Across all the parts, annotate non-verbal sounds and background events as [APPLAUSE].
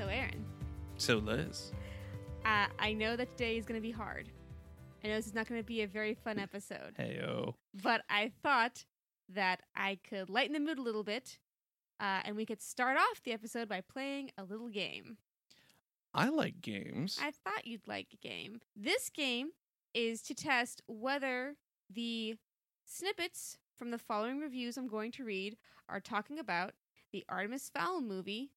So, Aaron, So Liz. uh, I know that today is going to be hard. I know this is not going to be a very fun episode, Hey oh. but I thought that I could lighten the mood a little bit, uh, and we could start off the episode by playing a little game. I like games. I thought you'd like a game. This game is to test whether the snippets from the following reviews I'm going to read are talking about the Artemis Fowl movie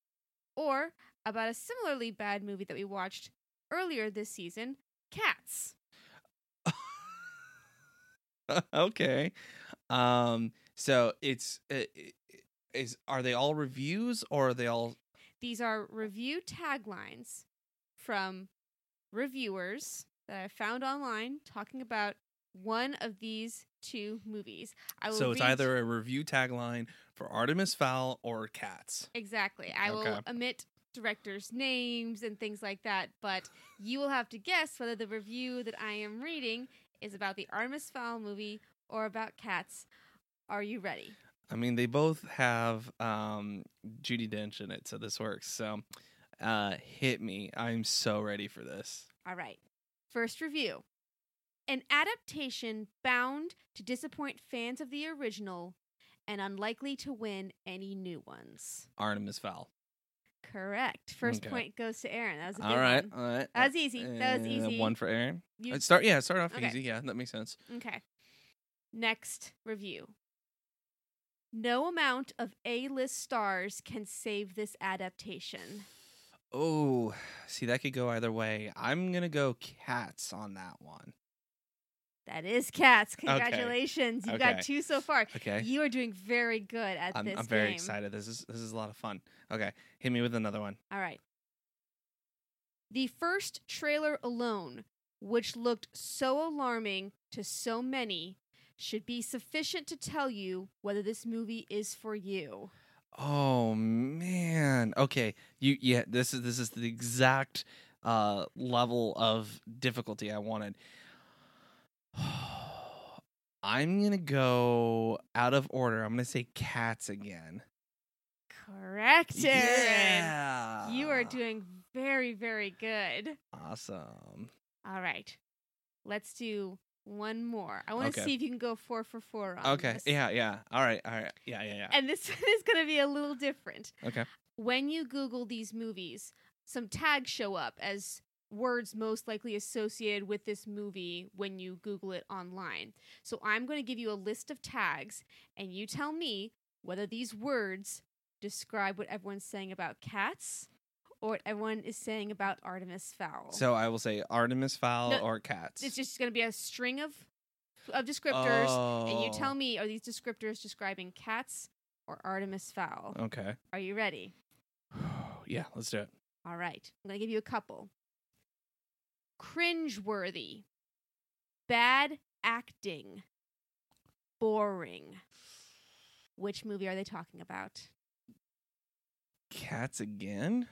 or about a similarly bad movie that we watched earlier this season, Cats. [LAUGHS] okay. Um so it's uh, is are they all reviews or are they all These are review taglines from reviewers that I found online talking about one of these two movies. I will So it's read- either a review tagline for Artemis Fowl or Cats. Exactly. I Okay. will omit directors' names and things like that, but you will have to guess whether the review that I am reading is about the Artemis Fowl movie or about cats. Are you ready? I mean they both have um Judi Dench in it, so this works. So uh hit me. I'm so ready for this. All right. First review. An adaptation bound to disappoint fans of the original and unlikely to win any new ones. Artemis Fowl. Correct. First Okay. point goes to Aaron. That was a good All right. one. All right. That was easy. That was Uh, easy. One for Aaron. You- Uh, Start yeah, start off Okay. easy. Yeah, that makes sense. Okay. Next review. No amount of A list stars can save this adaptation. Oh, see that could go either way. I'm gonna go cats on that one. That is Cats. Congratulations. You got two so far. Okay. You are doing very good at I'm, this I'm very game. excited. This is this is a lot of fun. Okay, hit me with another one. All right. The first trailer alone, which looked so alarming to so many, should be sufficient to tell you whether this movie is for you. Oh man. Okay. You yeah, this is this is the exact uh level of difficulty I wanted. [SIGHS] I'm going to go out of order. I'm going to say cats again. Correct, Aaron. Yeah. You are doing very, very good. awesome. All right. Let's do one more. I want to Okay. see if you can go four for four on Okay. this. Yeah, yeah. All right. All right. Yeah, yeah, yeah. And this [LAUGHS] is going to be a little different. Okay. When you Google these movies, some tags show up as words most likely associated with this movie when you Google it online. So I'm going to give you a list of tags, and you tell me whether these words describe what everyone's saying about cats or what everyone is saying about Artemis Fowl. So I will say Artemis Fowl No, or cats. it's just going to be a string of of descriptors, and you Oh. tell me are these descriptors describing cats or Artemis Fowl? Okay. Are you ready? [SIGHS] yeah, let's do it. All right. I'm going to give you a couple. Cringeworthy. Bad acting. Boring. Which movie are they talking about? Cats again?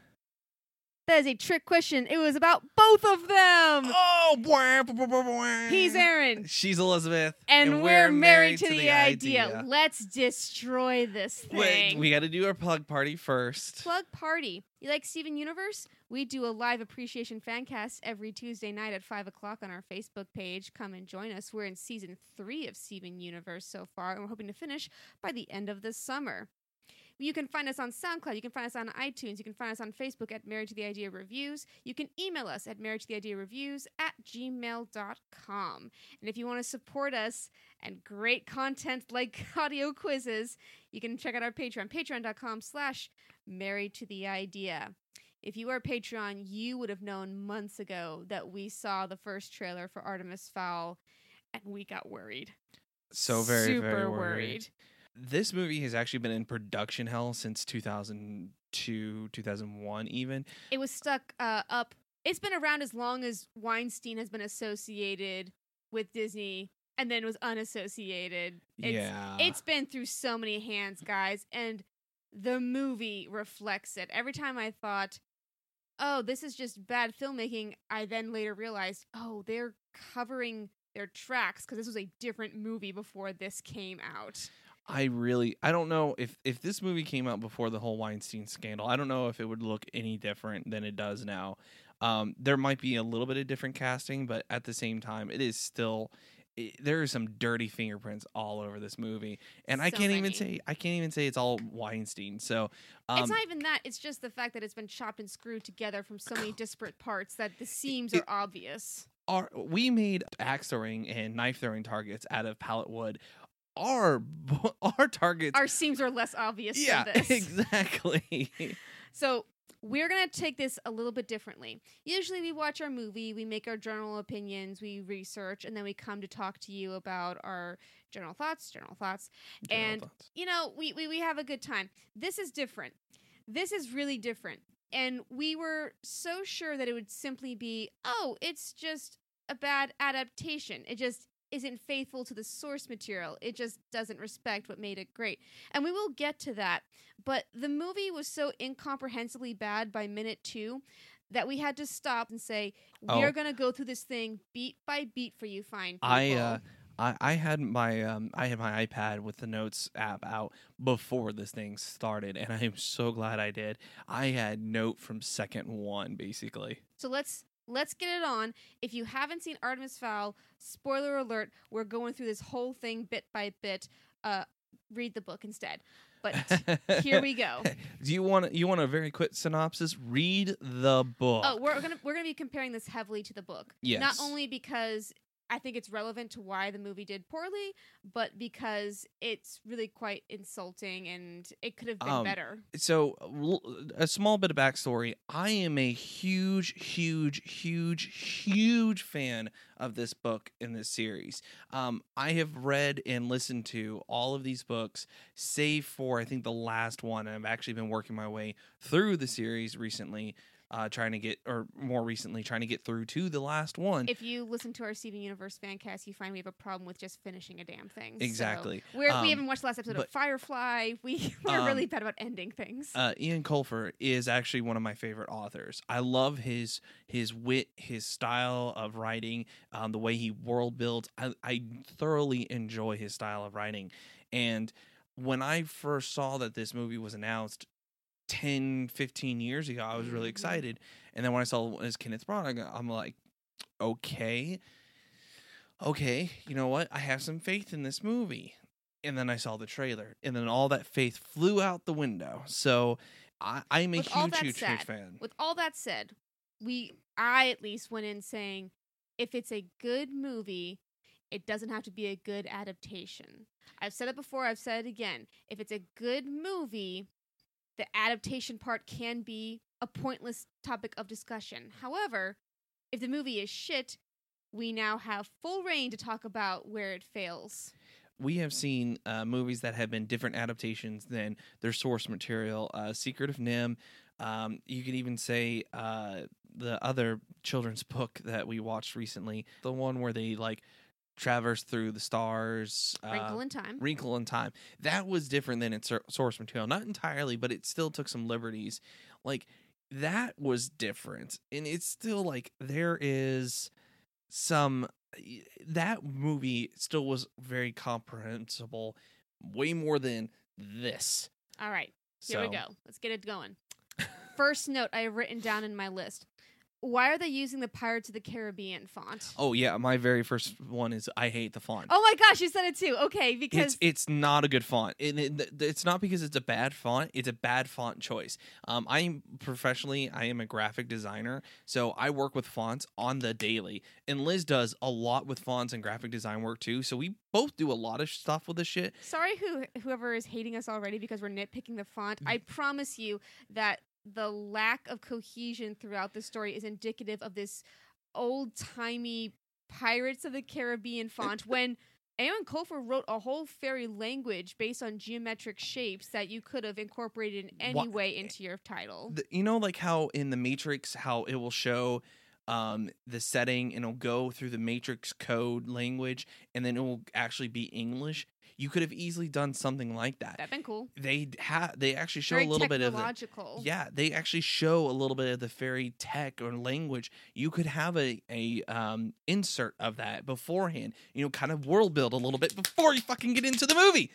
That is a trick question. It was about both of them. Oh, bwah. He's Aaron. She's Elizabeth. And, we're, married, to, the, idea. Let's destroy this thing. Wait, we got to do our plug party first. Plug party. You like Steven Universe? We do a live appreciation fan cast every Tuesday night at 5 o'clock on our Facebook page. Come and join us. We're in season three of Steven Universe so far, and we're hoping to finish by the end of the summer. You can find us on SoundCloud. You can find us on iTunes. You can find us on Facebook at Married to the Idea Reviews. You can email us at marriage to the idea reviews at gmail.com. And if you want to support us and great content like [LAUGHS] audio quizzes, you can check out our Patreon, patreon.com slash married to the idea. If you are a Patreon, you would have known months ago that we saw the first trailer for Artemis Fowl and we got worried. So very, Super very worried. worried. This movie has actually been in production hell since 2002, 2001 even. It was stuck uh, up. It's been around as long as Weinstein has been associated with Disney and then was unassociated. It's, yeah. It's been through so many hands, guys, and the movie reflects it. Every time I thought, oh, this is just bad filmmaking, I then later realized, oh, they're covering their tracks because this was a different movie before this came out. I really I don't know if if this movie came out before the whole Weinstein scandal. I don't know if it would look any different than it does now. Um, there might be a little bit of different casting, but at the same time, it is still it, there are some dirty fingerprints all over this movie, and I can't even say I can't even say it's all Weinstein. So um, it's not even that. It's just the fact that it's been chopped and screwed together from so many disparate parts that the seams It- are obvious. our we made axe throwing and knife throwing targets out of pallet wood. Our [LAUGHS] our targets, Our seams are less obvious yeah, than [LAUGHS] this. exactly. [LAUGHS] So we're gonna take this a little bit differently. Usually, we watch our movie, we make our general opinions, we research, and then we come to talk to you about our general thoughts. General thoughts. General And- thoughts. you know, we, we, we have a good time. This is different. This is really different. And we were so sure that it would simply be, oh, it's just a bad adaptation. It just isn't faithful to the source material. It just doesn't respect what made it great. And we will get to that. But the movie was so incomprehensibly bad by minute two that we had to stop and say, we Oh. are going to go through this thing beat by beat for you fine people. I uh, I I had my um I had my iPad with the notes app out before this thing started, and I am so glad I did. I had note from second one basically. So let's let's get it on. If you haven't seen Artemis Fowl, spoiler alert, we're going through this whole thing bit by bit. Uh, read the book instead. But [LAUGHS] here we go. [LAUGHS] Do you want you want a very quick synopsis? Read the book. Oh, we're gonna we're gonna be comparing this heavily to the book. Yes. Not only because I think it's relevant to why the movie did poorly, but because it's really quite insulting and it could have been Um, better. so a small bit of backstory. I am a huge huge huge huge fan of this book in this series. Um, i have read and listened to all of these books save for i think the last one i've actually been working my way through the series recently uh, trying to get or more recently trying to get through to the last one If you listen to our Steven Universe fan cast, you find we have a problem with just finishing a damn thing. So exactly We're, Um, we haven't watched the last episode of Firefly. [LAUGHS] We we're Um, really bad about ending things. uh, Eoin Colfer is actually one of my favorite authors. I love his his wit, his style of writing, um, the way he world builds. I, I thoroughly enjoy his style of writing. And when I first saw that this movie was announced 10, 15 years ago, I was really Mhm. excited. And then when I saw it as Kenneth Branagh, I'm like, okay, okay, you know what? I have some faith in this movie. And then I saw the trailer, and then all that faith flew out the window. So I, I'm a With huge, huge, huge fan. With all that said, we I at least went in saying if it's a good movie, it doesn't have to be a good adaptation. I've said it before, I've said it again. If it's a good movie, the adaptation part can be a pointless topic of discussion. However, if the movie is shit, we now have full reign to talk about where it fails. we have seen uh, movies that have been different adaptations than their source material. Uh, Secret of NIMH. Um, you could even say uh, the other children's [LAUGHS] book that we watched recently, the one where they like traverse through the stars. Uh, Wrinkle in Time. Wrinkle in Time. That was different than its source material. Not entirely, but it still took some liberties. Like that was different, and it's still like there is some. That movie still was very comprehensible, way more than this. All right. Here So, we go. Let's get it going. First note I have written down in my list. Why are they using the Pirates of the Caribbean font? Oh yeah, my very first one is I hate the font. Oh my gosh, you said it too. Okay, because it's it's not a good font. It, it- it's not because it's a bad font. It's a bad font choice. Um, I'm professionally, I am a graphic designer, so I work with fonts on the daily. And Liz does a lot with fonts and graphic design work too. So we both do a lot of stuff with this shit. sorry who whoever is hating us already because we're nitpicking the font. I promise you that the lack of cohesion throughout the story is indicative of this old timey Pirates of the Caribbean font [LAUGHS] when Eoin Colfer wrote a whole fairy language based on geometric shapes that you could have incorporated in any way into your title. The- you know, like how in the Matrix, how it will show um the setting and it'll go through the matrix code language and then it will actually be english you could have easily done something like that That'd been cool. they have they actually show Very a little bit of the, technological. Yeah, they actually show a little bit of the fairy tech or language. You could have a a um, insert of that beforehand. You know, kind of world build a little bit before you fucking get into the movie.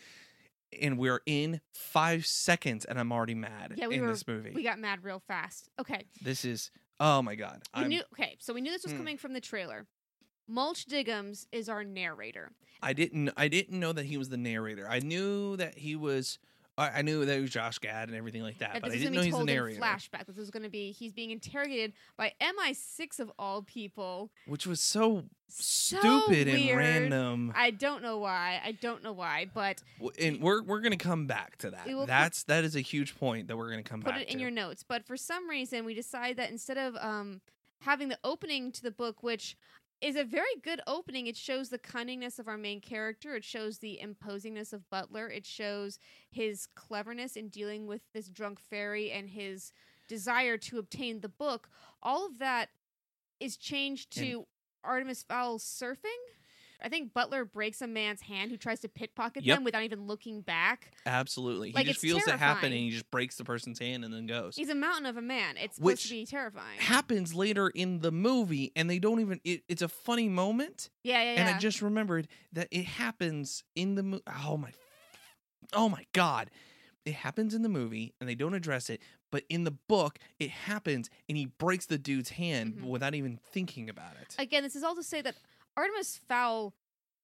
and we're in five seconds, and I'm already mad Yeah, we in were- this movie. We got mad real fast. Okay. this is oh my god. We I'm, knew okay, so we knew this was Hmm. coming from the trailer. Mulch Diggums is our narrator. I didn't I didn't know that he was the narrator. I knew that he was. I I knew that he was Josh Gad and everything like that, That but I didn't know he's the narrator, flashback. This is gonna be he's being interrogated by MI6 of all people. which was so, So stupid and random. I don't know why. I don't know why, but and we're we're gonna come back to that. Will put- That's that is a huge point that we're gonna come put back Put it in to. your notes. But for some reason, we decide that instead of um, having the opening to the book, which is a very good opening, it shows the cunningness of our main character. It shows the imposingness of Butler. It shows his cleverness in dealing with this drunk fairy and his desire to obtain the book. All of that is changed to Artemis Fowl surfing. I think Butler breaks a man's hand who tries to pickpocket Yep. them without even looking back. Absolutely, he just feels it happen and he just breaks the person's hand and then goes. He's a mountain of a man. It's supposed Which to be terrifying. Happens later in the movie, and they don't even. It, it's a funny moment, Yeah, yeah, yeah. and I just remembered that it happens in the movie. Oh my, oh my god, it happens in the movie, and they don't address it. But in the book, it happens, and he breaks the dude's hand Mhm. without even thinking about it. Again, this is all to say that Artemis Fowl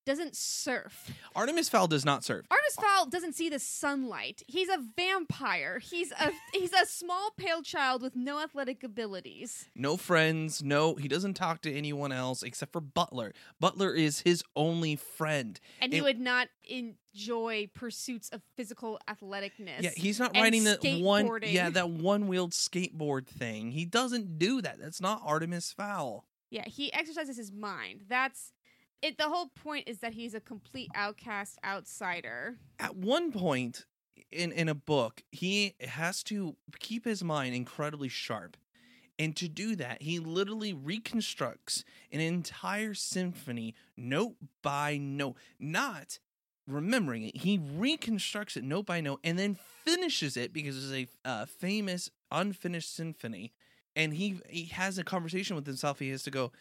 doesn't surf. Artemis Fowl does not serve. Artemis Fowl doesn't see the sunlight. He's a vampire. He's a he's a small pale child with no athletic abilities. No friends. No, he doesn't talk to anyone else except for Butler. Butler is his only friend. And he would not enjoy pursuits of physical athleticness. Yeah, he's not riding that one. Yeah, that one-wheeled skateboard thing. He doesn't do that. That's not Artemis Fowl. Yeah, he exercises his mind. That's it. The whole point is that he's a complete outcast outsider. At one point in in a book, he has to keep his mind incredibly sharp. And to do that, he literally reconstructs an entire symphony note by note, not remembering it. He reconstructs it note by note and then finishes it because it's a uh, famous unfinished symphony. And he he has a conversation with himself. He has to go,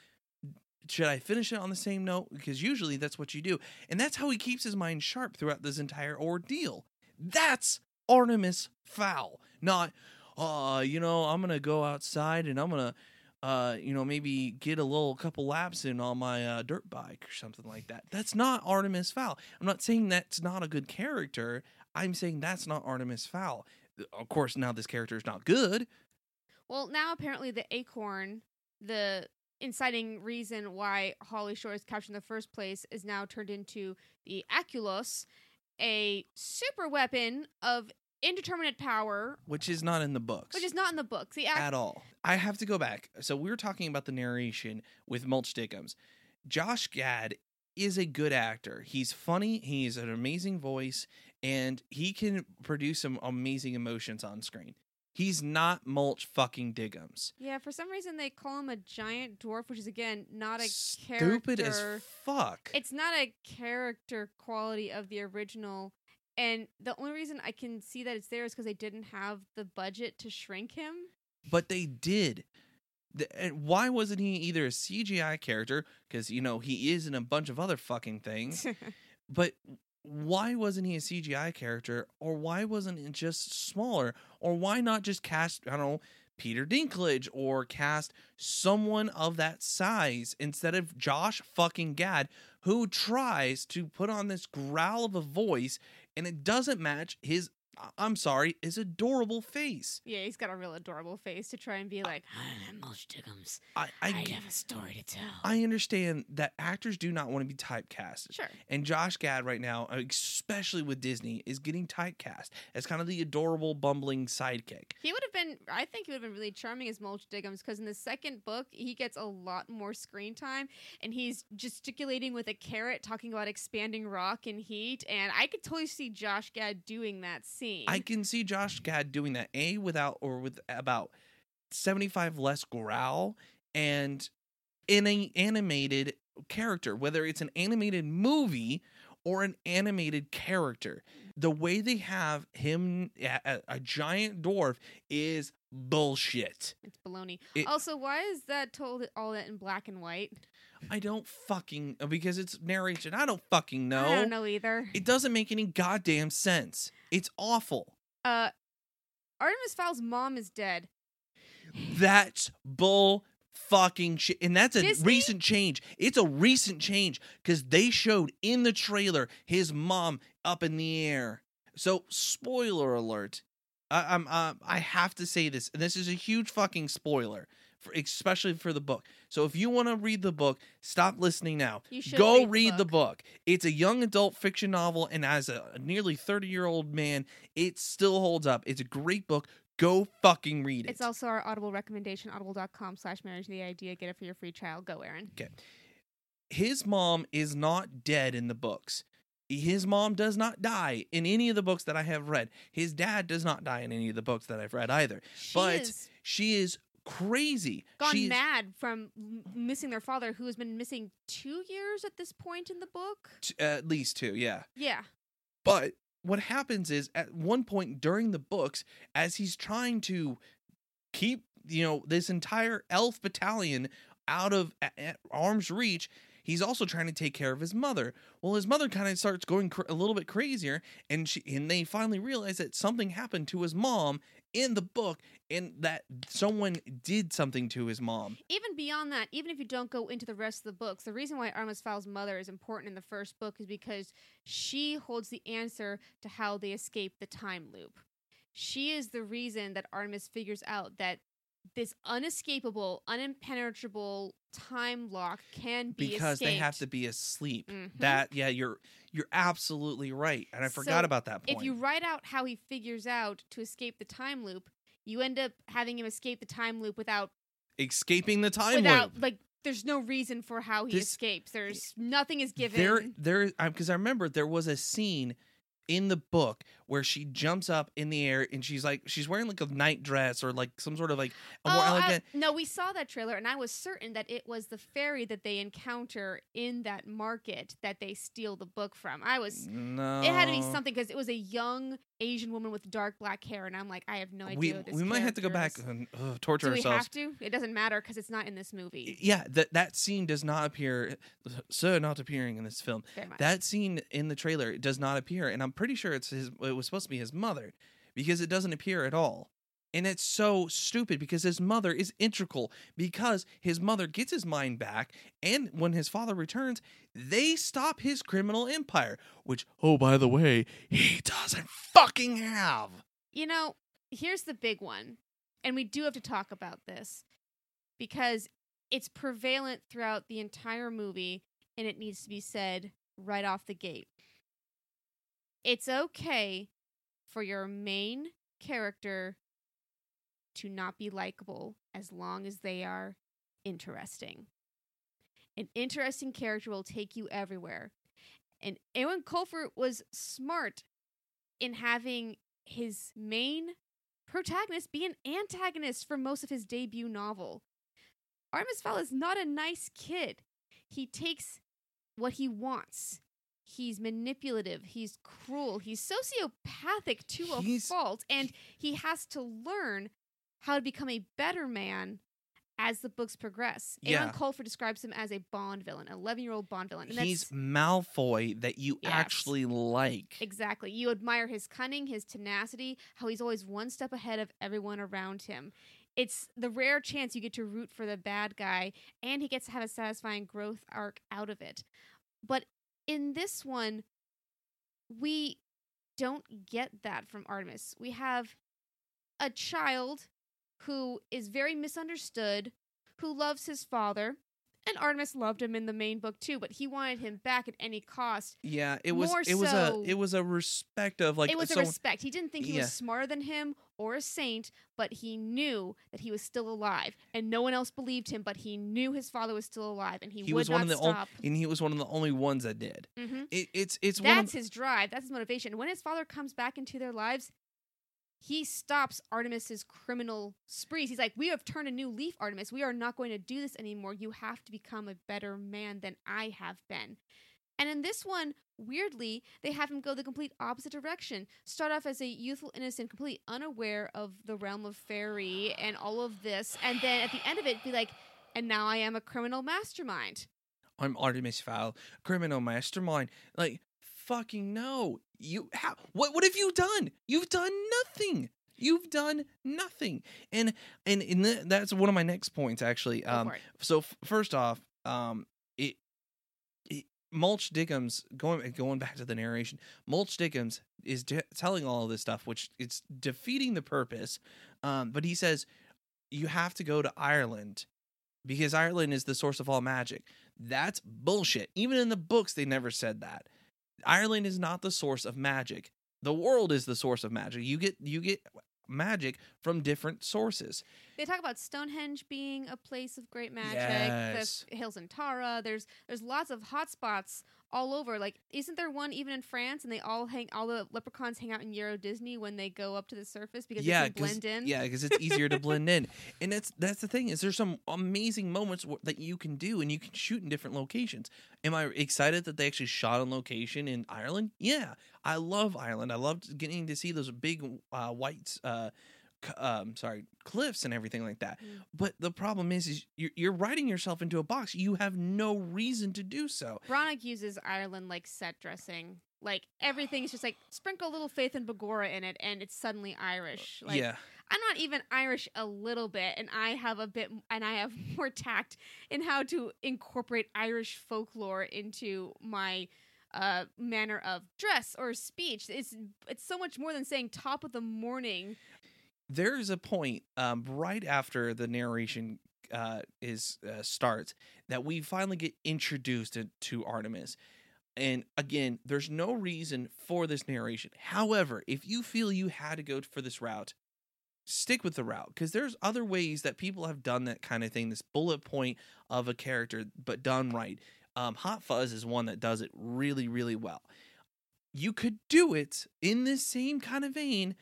should I finish it on the same note? Because usually that's what you do. And that's how he keeps his mind sharp throughout this entire ordeal. That's Artemis Fowl, not, uh, you know, I'm gonna go outside and I'm gonna, uh, you know, maybe get a little couple laps in on my uh, dirt bike or something like that. That's not Artemis Fowl. I'm not saying that's not a good character. I'm saying that's not Artemis Fowl. Of course, now this character is not good. Well, now apparently the acorn, the inciting reason why Holly Short is captured in the first place, is now turned into the Aculos, a super weapon of indeterminate power, Which is not in the books. which is not in the books. The Ac- at all. I have to go back. So we were talking about the narration with Mulch Diggums. Josh Gad is a good actor. He's funny. He's an amazing voice, and he can produce some amazing emotions on screen. He's not Mulch fucking Diggums. yeah, for some reason they call him a giant dwarf, which is again not a Stupid character. as fuck. it's not a character quality of the original. And the only reason I can see that it's there is because they didn't have the budget to shrink him. but they did. The- and why wasn't he either a CGI character? Because you know he is in a bunch of other fucking things. [LAUGHS] but why wasn't he a CGI character, or why wasn't it just smaller, or why not just cast I don't know Peter Dinklage or cast someone of that size instead of Josh fucking Gad, who tries to put on this growl of a voice and it doesn't match his. I'm sorry, his adorable face. Yeah, he's got a real adorable face to try and be like, [SIGHS] I'm Mulch Diggums. I I, I have a story to tell. I understand that actors do not want to be typecast. sure. And Josh Gad right now, uh, especially with Disney, is getting typecast as kind of the adorable, bumbling sidekick. He would have been, I think he would have been really charming as Mulch Diggums because in the second book, he gets a lot more screen time and he's gesticulating with a carrot talking about expanding rock and heat. And I could totally see Josh Gad doing that scene. I can see Josh Gad doing that, A, without or with about 75 less growl and in an animated character, whether it's an animated movie or an animated character. The way they have him, a, a- a giant dwarf, is bullshit. it's baloney. It- also, why is that told all that in black and white? I don't fucking because it's narration. I don't fucking know. I don't know either. It doesn't make any goddamn sense. It's awful. Uh, Artemis Fowl's mom is dead. That's bull fucking shit. And that's a Disney? recent change. It's a recent change because they showed in the trailer his mom up in the air. So, spoiler alert. I, I'm uh, I have to say this, and this is a huge fucking spoiler, for, especially for the book. So, if you want to read the book, stop listening now. Go read read, the the book. book. It's a young adult fiction novel, and as a nearly 30 year old man, it still holds up. It's a great book. Go fucking read it. It's also our Audible recommendation, audible.com slash marriage the idea. Get it for your free trial. Go, Aaron. Okay. His mom is not dead in the books. His mom does not die in any of the books that I have read. His dad does not die in any of the books that I've read either. She But is She is crazy. gone She's- mad from missing their father, who has been missing two years at this point in the book. t- at least two, yeah. Yeah. But what happens is at one point during the books, as he's trying to keep, you know, this entire elf battalion out of arm's reach, he's also trying to take care of his mother. Well, his mother kind of starts going cr- a little bit crazier, and she and they finally realize that something happened to his mom in the book, and that someone did something to his mom. Even beyond that, even if you don't go into the rest of the books, the reason why Artemis Fowl's mother is important in the first book is because she holds the answer to how they escape the time loop. She is the reason that Artemis figures out that this unescapable, unimpenetrable time lock can be because they have to be asleep. Mhm. That yeah, you're you're absolutely right, and I forgot So, about that point. if you write out how he figures out to escape the time loop, you end up having him escape the time loop without escaping the time without loop. like there's no reason for how he This- escapes. There's nothing is given. There, there, because I remember there was a scene in the book where she jumps up in the air and she's like, she's wearing like a night dress or like some sort of like a more Oh, I- no, we saw that trailer, and I was certain that it was the fairy that they encounter in that market that they steal the book from. I was. no, It had to be something because it was a young Asian woman with dark black hair, and I'm like, I have no idea. We what this we might have to go back and uh, torture Do we ourselves. have to? It doesn't matter because it's not in this movie Yeah, that that scene does not appear. Sir, not appearing in this film. That scene in the trailer does not appear, and I'm pretty sure it's his. It was supposed to be his mother, because it doesn't appear at all, and it's so stupid because his mother is integral because his mother gets his mind back, and when his father returns, they stop his criminal empire, which oh by the way, [LAUGHS] he doesn't fucking have. You know, here's the big one, and we do have to talk about this because it's prevalent throughout the entire movie, and it needs to be said right off the gate. It's okay for your main character to not be likable as long as they are interesting. An interesting character will take you everywhere. And Eoin Colfer was smart in having his main protagonist be an antagonist for most of his debut novel. Artemis Fowl is not a nice kid. He takes what he wants. He's manipulative. He's cruel. He's sociopathic to a He's- fault. And he has to learn how to become a better man as the books progress. Yeah. Eoin Colfer describes him as a Bond villain, an 11 year old Bond villain. And He's Malfoy that you Yes. actually like. Exactly. You admire his cunning, his tenacity, how he's always one step ahead of everyone around him. It's the rare chance you get to root for the bad guy, and he gets to have a satisfying growth arc out of it. But in this one, we don't get that from Artemis. We have a child who is very misunderstood, who loves his father. And Artemis loved him in the main book too, but he wanted him back at any cost. Yeah, it was More it was so- a it was a respect of like it was so a respect. He didn't think he Yeah. was smarter than him or a saint, but he knew that he was still alive, and no one else believed him. But he knew his father was still alive, and he, he would was not one of the only stop. and he was one of the only ones that did. Mhm. It, it's it's one That's of his drive. That's his motivation. When his father comes back into their lives, he stops Artemis's criminal sprees. He's like, "We have turned a new leaf, Artemis. We are not going to do this anymore. You have to become a better man than I have been." And in this one, weirdly, they have him go the complete opposite direction. Start off as a youthful innocent, completely unaware of the realm of fairy and all of this, and then at the end of it, be like, "And now I am a criminal mastermind." I'm Artemis Fowl, criminal mastermind. Like, fucking no. You how what what have you done? You've done nothing. You've done nothing. And and, and th- that's one of my next points actually. Um so f- first off, um it, it Mulch Diggums going going back to the narration, Mulch Diggums is de- telling all of this stuff which it's defeating the purpose. Um but he says you have to go to Ireland because Ireland is the source of all magic. That's bullshit. Even in the books, they never said that. Ireland is not the source of magic. The world is the source of magic. You get you get magic from different sources. They talk about Stonehenge being a place of great magic. Yes. The hills in Tara. There's there's lots of hot spots all over. Like, isn't there one even in France? And they all hang all the leprechauns hang out in Euro Disney when they go up to the surface because yeah, they blend in. yeah, because it's easier to blend in, [LAUGHS] and that's that's the thing is there's some amazing moments w- that you can do, and you can shoot in different locations. Am I excited that they actually shot on location in Ireland? Yeah, I love Ireland. I loved getting to see those big uh, white, uh, um, sorry, cliffs and everything like that. Mm. But the problem is, is you're, you're writing yourself into a box. You have no reason to do so. Branagh uses Ireland like set dressing. Like everything is just like sprinkle a little faith and Begorrah in it, and it's suddenly Irish. Like yeah, I'm not even Irish a little bit, and I have a bit, and I have [LAUGHS] more tact in how to incorporate Irish folklore into my uh, manner of dress or speech. It's it's so much more than saying top of the morning. There's a point um, right after the narration uh, is uh, starts that we finally get introduced to, to Artemis. And again, there's no reason for this narration. However, if you feel you had to go for this route, stick with the route because there's other ways that people have done that kind of thing. This bullet point of a character, but done right. Um, Hot Fuzz is one that does it really, really well. You could do it in this same kind of vein,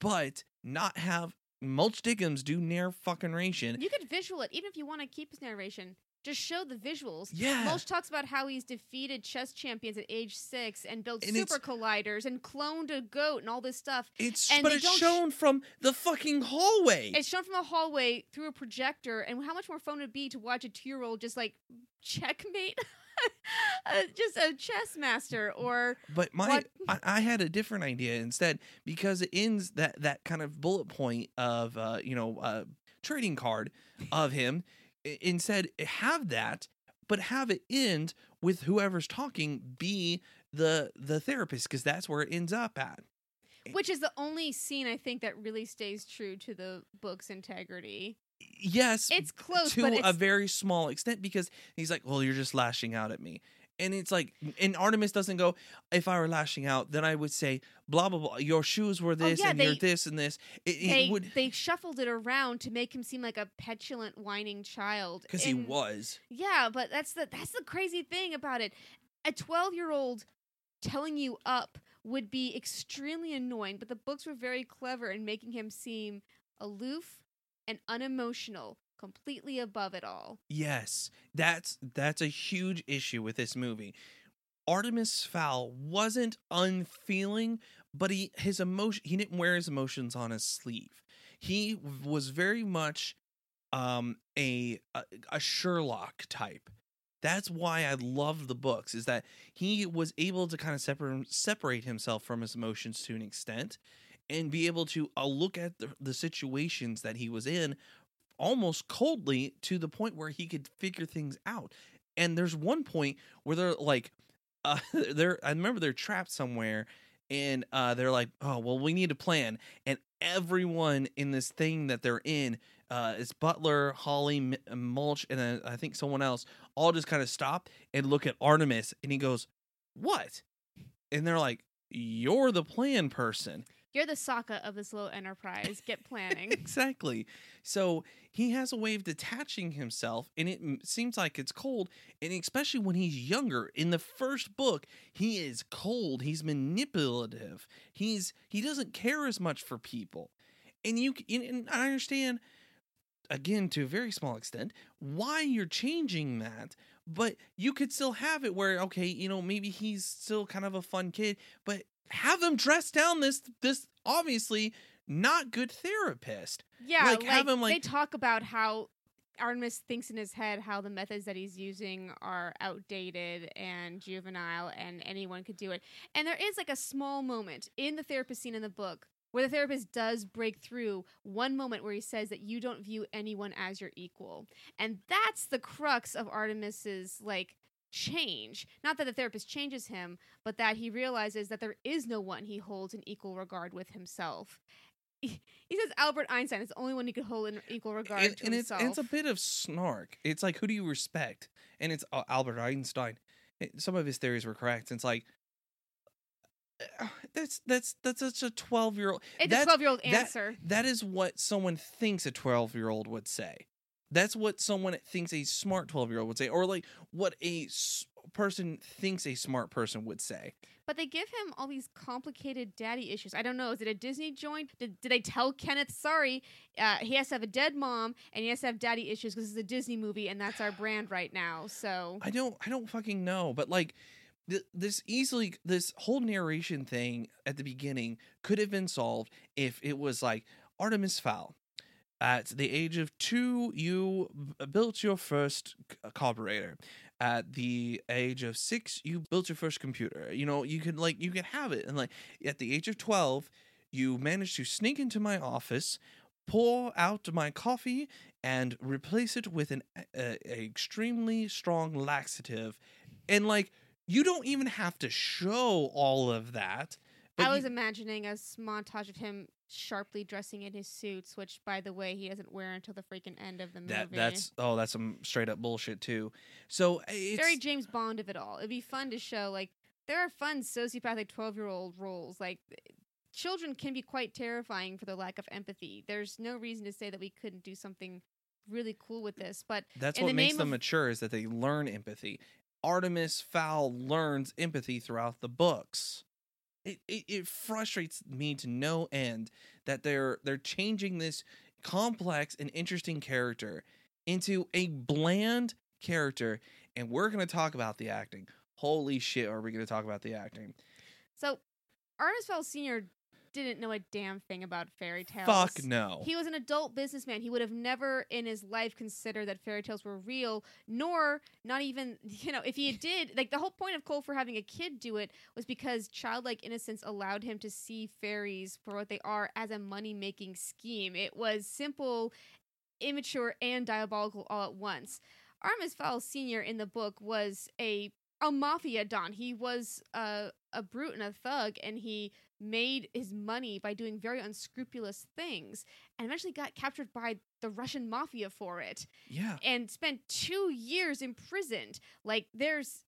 but not have Mulch Diggums do near fucking ration. You could visual it, even if you want to keep his narration. Just show the visuals. Yeah. Mulch talks about how he's defeated chess champions at age six and built And it's- super colliders and cloned a goat and all this stuff. It's and but they it's don't sh- shown from the fucking hallway. It's shown from a hallway through a projector, and how much more fun would it be to watch a two-year-old just like [LAUGHS] checkmate, [LAUGHS] [LAUGHS] uh, just a chess master, or But my I, I had a different idea instead because it ends that that kind of bullet point of uh you know uh trading card of him instead have that but have it end with whoever's talking be the the therapist because that's where it ends up at. which is the only scene I think that really stays true to the book's integrity. Yes, It's close, to but a very small extent because he's like, "Well, you're just lashing out at me." And it's like, mm. and Artemis doesn't go, if I were lashing out, then I would say, blah, blah, blah. Your shoes were oh, this Oh, yeah, and you're this and this. It, it they would, they shuffled it around to make him seem like a petulant, whining child. because he was. Yeah, but that's the that's the crazy thing about it. A twelve year old telling you up would be extremely annoying, but the books were very clever in making him seem aloof and unemotional, completely above it all. Yes, that's that's a huge issue with this movie. Artemis Fowl wasn't unfeeling, but he his emotion he didn't wear his emotions on his sleeve. He was very much um a a, a Sherlock type. That's why I love the books is that he was able to kind of separate separate himself from his emotions to an extent and be able to uh, look at the, the situations that he was in almost coldly to the point where he could figure things out. And there's one point where they're like, [LAUGHS] uh, they're I remember they're trapped somewhere, and uh, they're like, oh well, we need a plan. And everyone in this thing that they're in, uh, Butler, Holly, uh, Mulch, and then I think someone else, all just kind of stop and look at Artemis, and he goes, "What?" And they're like, "You're the plan person." You're the Sokka of this little enterprise. Get planning. [LAUGHS] exactly. So he has a way of detaching himself, and it seems like it's cold. And especially when he's younger, in the first book, he is cold. He's manipulative. He's he doesn't care as much for people. And you and I understand again to a very small extent why you're changing that but you could still have it where okay you know maybe he's still kind of a fun kid but have him dress down this this obviously not good therapist Yeah, Like, like, have him, like they talk about how Artemis thinks in his head how the methods that he's using are outdated and juvenile and anyone could do it. And there is like a small moment in the therapist scene in the book where the therapist does break through one moment where he says that you don't view anyone as your equal. And that's the crux of Artemis's like change. Not that the therapist changes him, but that he realizes that there is no one he holds in equal regard with himself. He says Albert Einstein is the only one he could hold in equal regard and, to and it's himself. and it's a bit of snark. It's like who do you respect? And it's uh, Albert Einstein. It- some of his theories were correct. And it's like uh, that's that's that's such a twelve year old. it's a 12 year old that- answer. That is what someone thinks a twelve year old would say. That's what someone thinks a smart twelve year old would say, or like what a s- person thinks a smart person would say. But they give him all these complicated daddy issues. I don't know. Is it a Disney joint? Did, did they tell Kenneth, sorry, uh, he has to have a dead mom and he has to have daddy issues because it's a Disney movie and that's our [SIGHS] brand right now. So I don't I don't fucking know, but like th- this easily this whole narration thing at the beginning could have been solved if it was like Artemis Fowl. At the age of two, you built your first uh, carburetor. At the age of six, you built your first computer. You know, you could like you could have it, and like at the age of twelve, you managed to sneak into my office, pour out my coffee, and replace it with an a, a extremely strong laxative and like you don't even have to show all of that I you- was imagining a montage of him sharply dressing in his suits, which, by the way, he doesn't wear until the freaking end of the movie. that that's oh that's some straight up bullshit too so eh, it's very James Bond of it all. It'd be fun to show like there are fun sociopathic twelve year old roles. Like children can be quite terrifying for their lack of empathy. There's no reason to say that we couldn't do something really cool with this. But that's what the makes them of- mature is that they learn empathy artemis fowl learns empathy throughout the books it, it, it frustrates me to no end that they're they're changing this complex and interesting character into a bland character and we're going to talk about the acting. Holy shit are we going to talk about the acting. So Ernest Fowl Senior didn't know a damn thing about fairy tales. fuck no He was an adult businessman. He would have never in his life considered that fairy tales were real, nor not even, [LAUGHS] you know, if he did, like the whole point of Colfer having a kid do it was because childlike innocence allowed him to see fairies for what they are as a money making scheme. It was simple, immature, and diabolical all at once. Artemis Fowl Sr. in the book was a a mafia don. He was a, a brute and a thug, and he made his money by doing very unscrupulous things and eventually got captured by the Russian mafia for it yeah and spent two years imprisoned. Like, there's.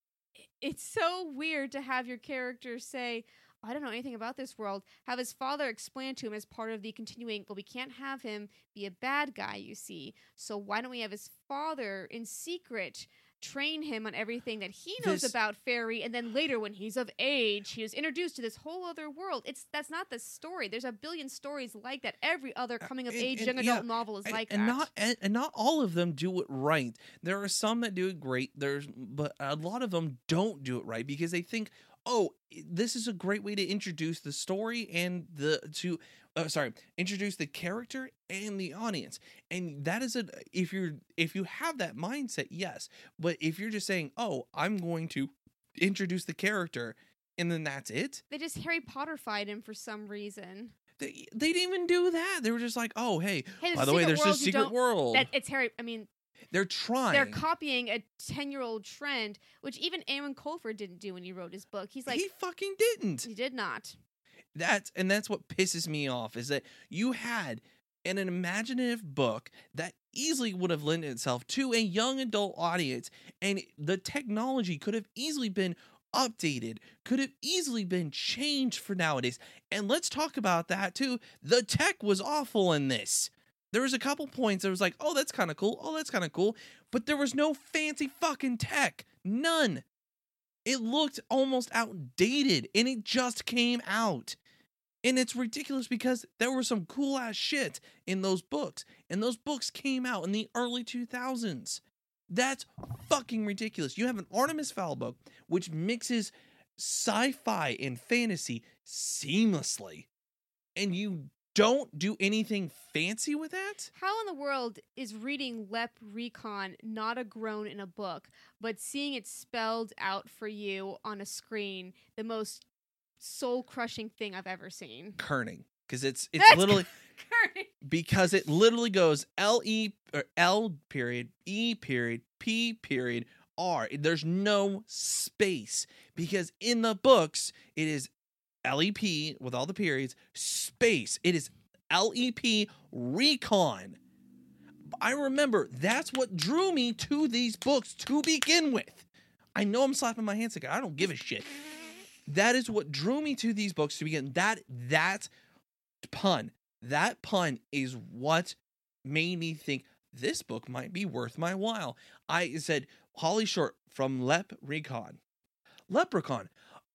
It's so weird to have your character say, I don't know anything about this world. Have his father explain to him as part of the continuing, but we can't have him be a bad guy, you see. So why don't we have his father in secret train him on everything that he knows This- about fairy and then later when he's of age he is introduced to this whole other world. It's that's not the story. There's a billion stories like that. Every other uh, coming of and- age and- young yeah, adult novel is and, like and that. not and not all of them do it right. There are some that do it great. There's but a lot of them don't do it right because they think oh this is a great way to introduce the story and the to uh, sorry introduce the character and the audience. And that is a if you're if you have that mindset yes. But if you're just saying oh i'm going to introduce the character and then that's it? They just harry potter fied him for some reason. They, they didn't even do that. They were just like oh hey hey by the way there's this secret world. that it's harry i mean they're trying they're copying a 10 year old trend which even eoin colfer didn't do when he wrote his book he's like he fucking didn't. he did not That's and that's what pisses me off is that you had an, an imaginative book that easily would have lent itself to a young adult audience, and the technology could have easily been updated, could have easily been changed for nowadays. And let's talk about that too. The tech was awful in this. There was a couple points that was like, oh, that's kind of cool. Oh, that's kind of cool. But there was no fancy fucking tech. None. It looked almost outdated and it just came out. And it's ridiculous because there was some cool ass shit in those books. And those books came out in the early 2000s. That's fucking ridiculous. You have an Artemis Fowl book which mixes sci fi and fantasy seamlessly. And you don't do anything fancy with that. How in the world is reading Lep Recon not a groan in a book, but seeing it spelled out for you on a screen the most soul crushing thing I've ever seen? Kerning, because it's it's That's literally [LAUGHS] Kerning. because it literally goes L E or L period E period P period R. There's no space because in the books it is L E P with all the periods space. It is L E P recon. I remember that's what drew me to these books to begin with. I know I'm slapping my hands together. I don't give a shit. That is what drew me to these books to begin. That that pun, that pun is what made me think this book might be worth my while. I said Holly Short from LEPrecon. Leprechaun.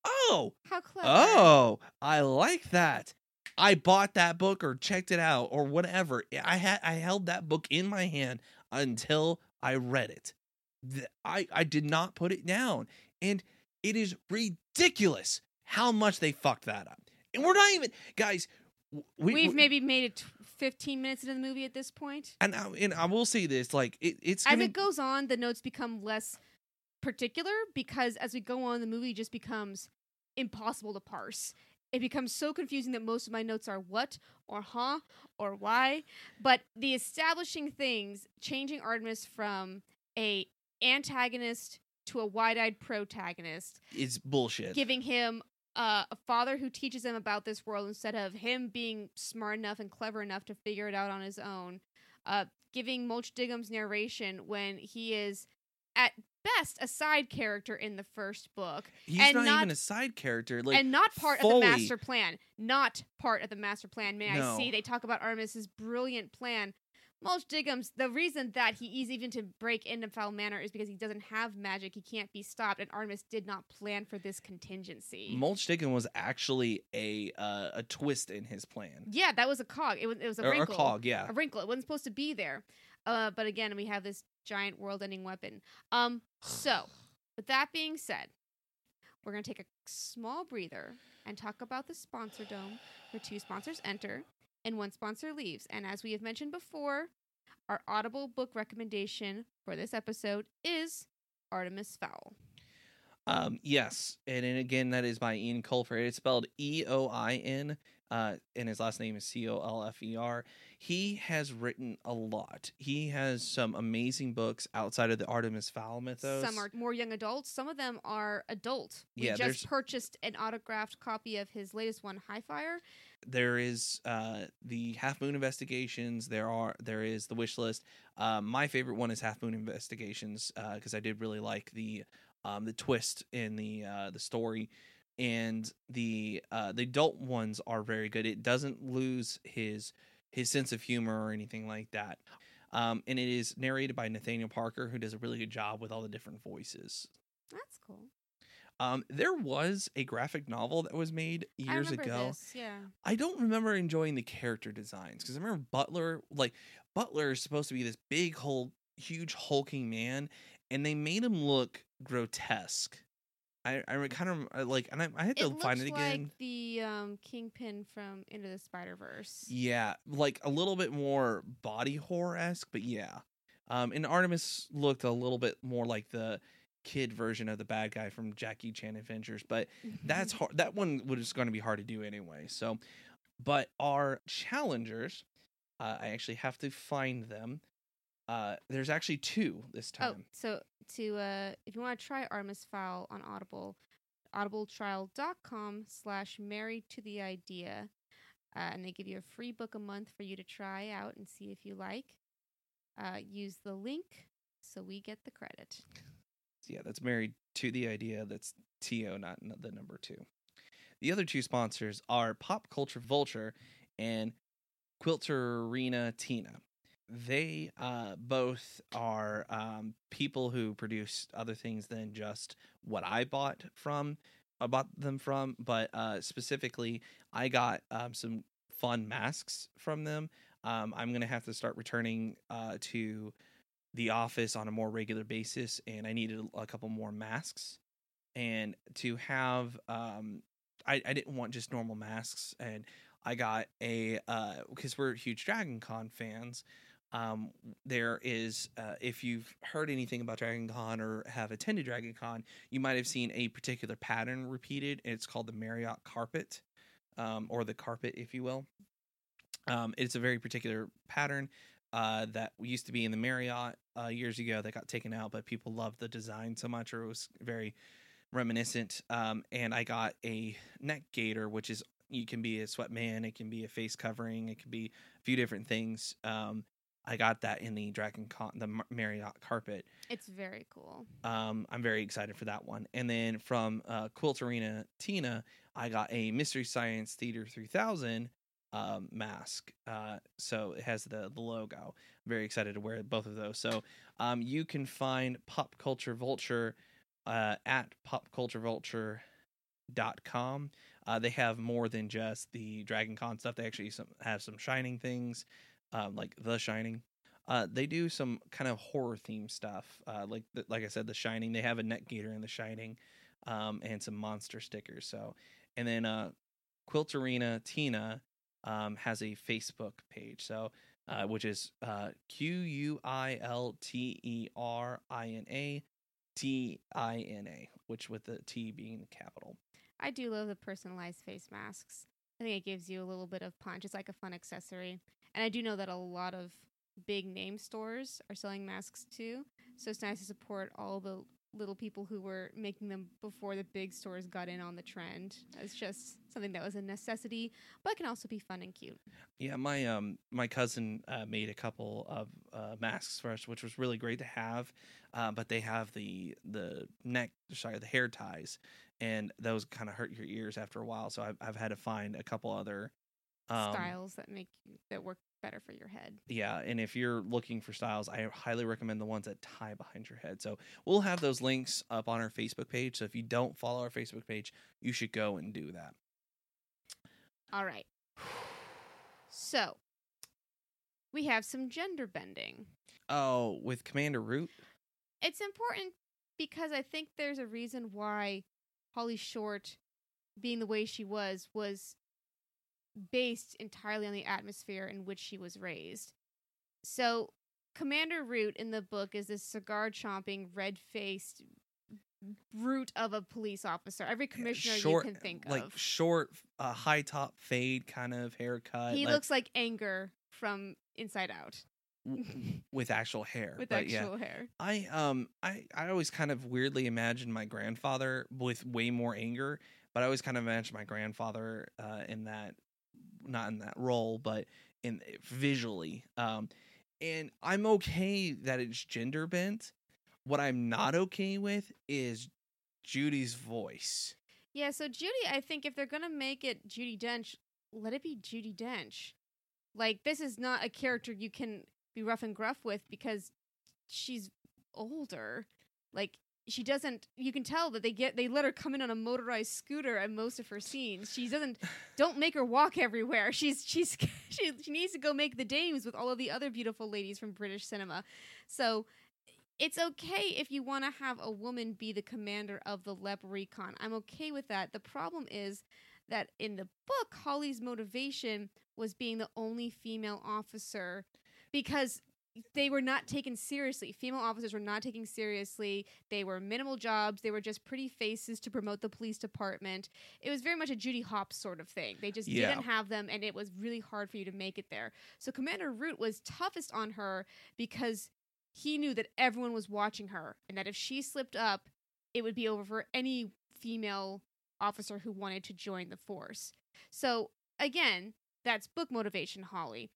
Oh, How clever. oh, I like that. I bought that book or checked it out or whatever. I had I held that book in my hand until I read it. I I did not put it down, and it is ridiculous how much they fucked that up. And we're not even guys. We, We've we- maybe made it 15 minutes into the movie at this point. and I, and I will say this: like it, it's As gonna, it goes on, the notes become less particular because as we go on, the movie just becomes impossible to parse. It becomes so confusing that most of my notes are what or huh or why. But the establishing things, changing Artemis from a antagonist to a wide-eyed protagonist, is bullshit. giving him uh, a father who teaches him about this world instead of him being smart enough and clever enough to figure it out on his own. Uh, giving Mulch Diggums narration when he is at best a side character in the first book He's and not, not- even a side character. Like and not part of the master plan. Not part of the master plan. May No. I see? They talk about Artemis's brilliant plan. Mulch Diggums the reason that he is even to break into Fowl Manor is because he doesn't have magic. He can't be stopped, and Artemis did not plan for this contingency. Mulch Diggin was actually a uh, a twist in his plan. yeah, that was a cog. It was it was a or, or wrinkle. cog, yeah. A wrinkle. It wasn't supposed to be there. Uh, but again, we have this giant world-ending weapon. Um, so with that being said, we're gonna take a small breather and talk about the sponsor dome, where two sponsors enter and one sponsor leaves. And as we have mentioned before, our Audible book recommendation for this episode is Artemis Fowl. Um, yes, and, then again, that is by Eoin Colfer. It's spelled E O I N, uh, and his last name is C O L F E R. He has written a lot. He has some amazing books outside of the Artemis Fowl mythos. Some are more young adults. Some of them are adult. We Yeah, there's- just purchased an autographed copy of his latest one, Highfire. there is uh the half moon investigations there are there is the wish list um my favorite one is half moon investigations uh because i did really like the um the twist in the uh the story and the uh the adult ones are very good it doesn't lose his his sense of humor or anything like that um and it is narrated by nathaniel parker who does a really good job with all the different voices That's cool. um there was a graphic novel that was made years ago This. Yeah. I don't remember enjoying the character designs because I remember Butler, like Butler is supposed to be this big, whole, huge, hulking man, and they made him look grotesque. I, I kind of like, and I, I had to it find it again. like the um, Kingpin from Into the Spider Verse. Yeah, like a little bit more body horror esque, but yeah. Um, and Artemis looked a little bit more like the kid version of the bad guy from Jackie Chan Adventures, but that's hard. That one was going to be hard to do anyway. So, but our challengers, uh, I actually have to find them. Uh, there's actually two this time. Oh, time. so to uh, if you want to try Artemis Fowl on Audible, audibletrial.com slash married to the idea. Uh, and they give you a free book a month for you to try out and see if you like. Uh, use the link so we get the credit. Yeah, that's married to the idea. That's To, not n- the number two. The other two sponsors are Pop Culture Vulture and Quilterina Tina. They uh, both are um, people who produce other things than just what I bought from. I bought them from, but uh, specifically, I got um, some fun masks from them. Um, I'm gonna have to start returning uh, to the office on a more regular basis, and I needed a couple more masks. And to have, um, I, I didn't want just normal masks, and I got a because we're huge Dragon Con fans. Um, there is, uh, if you've heard anything about Dragon Con or have attended Dragon Con, you might have seen a particular pattern repeated. It's called the Marriott carpet, um, or the carpet, if you will. Um, it's a very particular pattern uh, that used to be in the Marriott uh, years ago that got taken out, but people loved the design so much, or it was very reminiscent. Um, and I got a neck gaiter, which is you can be a sweatman, it can be a face covering, it can be a few different things. Um, I got that in the Dragon Con, the Marriott carpet. It's very cool. Um, I'm very excited for that one. And then from uh, Quilterina Tina, I got a Mystery Science Theater 3000 um, mask. Uh, so it has the, the logo. I'm very excited to wear both of those. So um, you can find Pop Culture Vulture uh, at popculturevulture.com. Uh, they have more than just the Dragon Con stuff. They actually some, have some Shining things, um, like The Shining. Uh, they do some kind of horror theme stuff, uh, like the, like I said, The Shining. They have a net gaiter in The Shining, um, and some monster stickers. So, and then uh, Quilterina Tina um, has a Facebook page. So, uh, which is uh, Q U I L T E R I N A T I N A, which with the T being the capital. I do love the personalized face masks. I think it gives you a little bit of punch. It's like a fun accessory. And I do know that a lot of big name stores are selling masks too. So it's nice to support all the little people who were making them before the big stores got in on the trend. It's just something that was a necessity, but can also be fun and cute. Yeah, my um my cousin uh, made a couple of uh, masks for us, which was really great to have. Uh, but they have the the neck, sorry, the hair ties, and those kind of hurt your ears after a while. So I've I've had to find a couple other um, styles that make you, that work better for your head. Yeah, and if you're looking for styles, I highly recommend the ones that tie behind your head. So we'll have those links up on our Facebook page. So if you don't follow our Facebook page, you should go and do that. All right. So we have some gender bending. Oh, with Commander Root? It's important because I think there's a reason why Holly Short being the way she was was based entirely on the atmosphere in which she was raised. So, Commander Root in the book is this cigar chomping, red faced brute of a police officer. Every commissioner short, you can think like of. Like short, uh, high top fade kind of haircut. He like, looks like anger from Inside Out. [LAUGHS] with actual hair. With but actual yeah. hair. I um I I always kind of weirdly imagined my grandfather with way more anger, but I always kind of imagined my grandfather uh, in that not in that role, but in visually. Um, and I'm okay that it's gender bent. What I'm not okay with is Judi's voice. Yeah, so Judi, I think if they're gonna make it Judi Dench, let it be Judi Dench. Like this is not a character you can be rough and gruff with because she's older. Like she doesn't you can tell that they get they let her come in on a motorized scooter at most of her scenes she doesn't [SIGHS] don't make her walk everywhere she's she's [LAUGHS] she, she needs to go make the dames with all of the other beautiful ladies from british cinema so it's okay if you want to have a woman be the commander of the LEPrecon. I'm okay with that. The problem is that in the book, Holly's motivation was being the only female officer because they were not taken seriously. Female officers were not taken seriously. They were minimal jobs. They were just pretty faces to promote the police department. It was very much a Judy Hopps sort of thing. They just Yeah. didn't have them, and it was really hard for you to make it there. So Commander Root was toughest on her because he knew that everyone was watching her, and that if she slipped up, it would be over for any female officer who wanted to join the force. So again, that's book motivation, Holly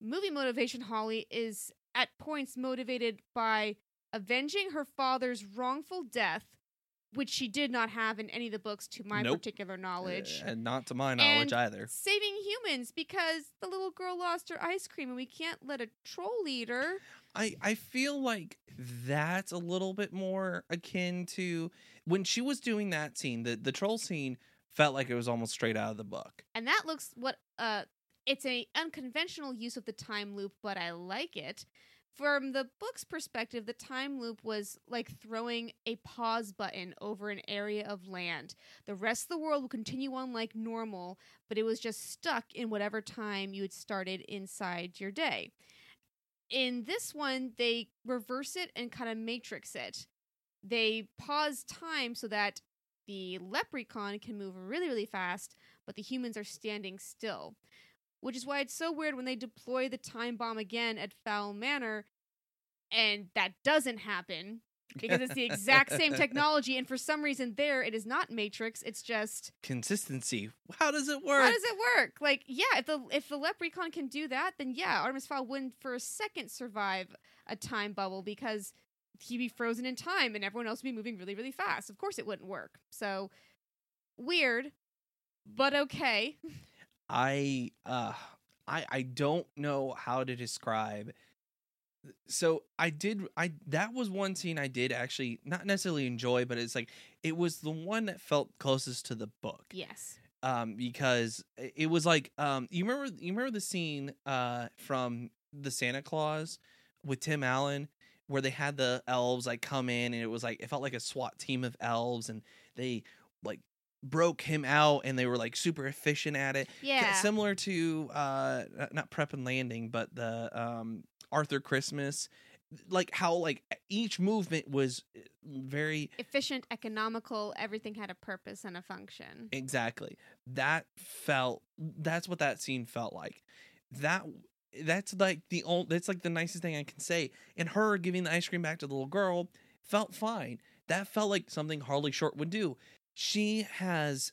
movie motivation Holly is at points motivated by avenging her father's wrongful death, which she did not have in any of the books to my Nope. particular knowledge. Uh, and not to my knowledge And either. Saving humans because the little girl lost her ice cream and we can't let a troll eat her. I I feel like that's a little bit more akin to when she was doing that scene. The the troll scene felt like it was almost straight out of the book. And that looks what uh it's a unconventional use of the time loop, but I like it. from the book's perspective, the time loop was like throwing a pause button over an area of land. The rest of the world will continue on like normal, but it was just stuck in whatever time you had started inside your day. In this one, they reverse it and kind of matrix it. They pause time so that the leprechaun can move really, really fast, but the humans are standing still. Which is why it's so weird when they deploy the time bomb again at Fowl Manor and that doesn't happen because it's the exact same [LAUGHS] technology and for some reason there it is not matrix it's just Consistency. How does it work? how does it work like yeah if the if the leprechaun can do that then yeah artemis fowl wouldn't for a second survive a time bubble because he'd be frozen in time and everyone else would be moving really really fast of course it wouldn't work so weird but okay [LAUGHS] I uh I I don't know how to describe so I did I that was one scene I did actually not necessarily enjoy but it's like it was the one that felt closest to the book. Yes. Um because it was like um you remember you remember the scene uh from the Santa Claus with Tim Allen where they had the elves like come in and it was like it felt like a SWAT team of elves and they broke him out and they were like super efficient at it. Yeah. similar to uh not prep and landing but the um arthur christmas like how like each movement was uh, very efficient economical everything had a purpose and a function. Exactly. That felt that's what that scene felt like. That that's like the only that's like the nicest thing i can say. And her giving the ice cream back to the little girl felt fine. That felt like something harley short would do she has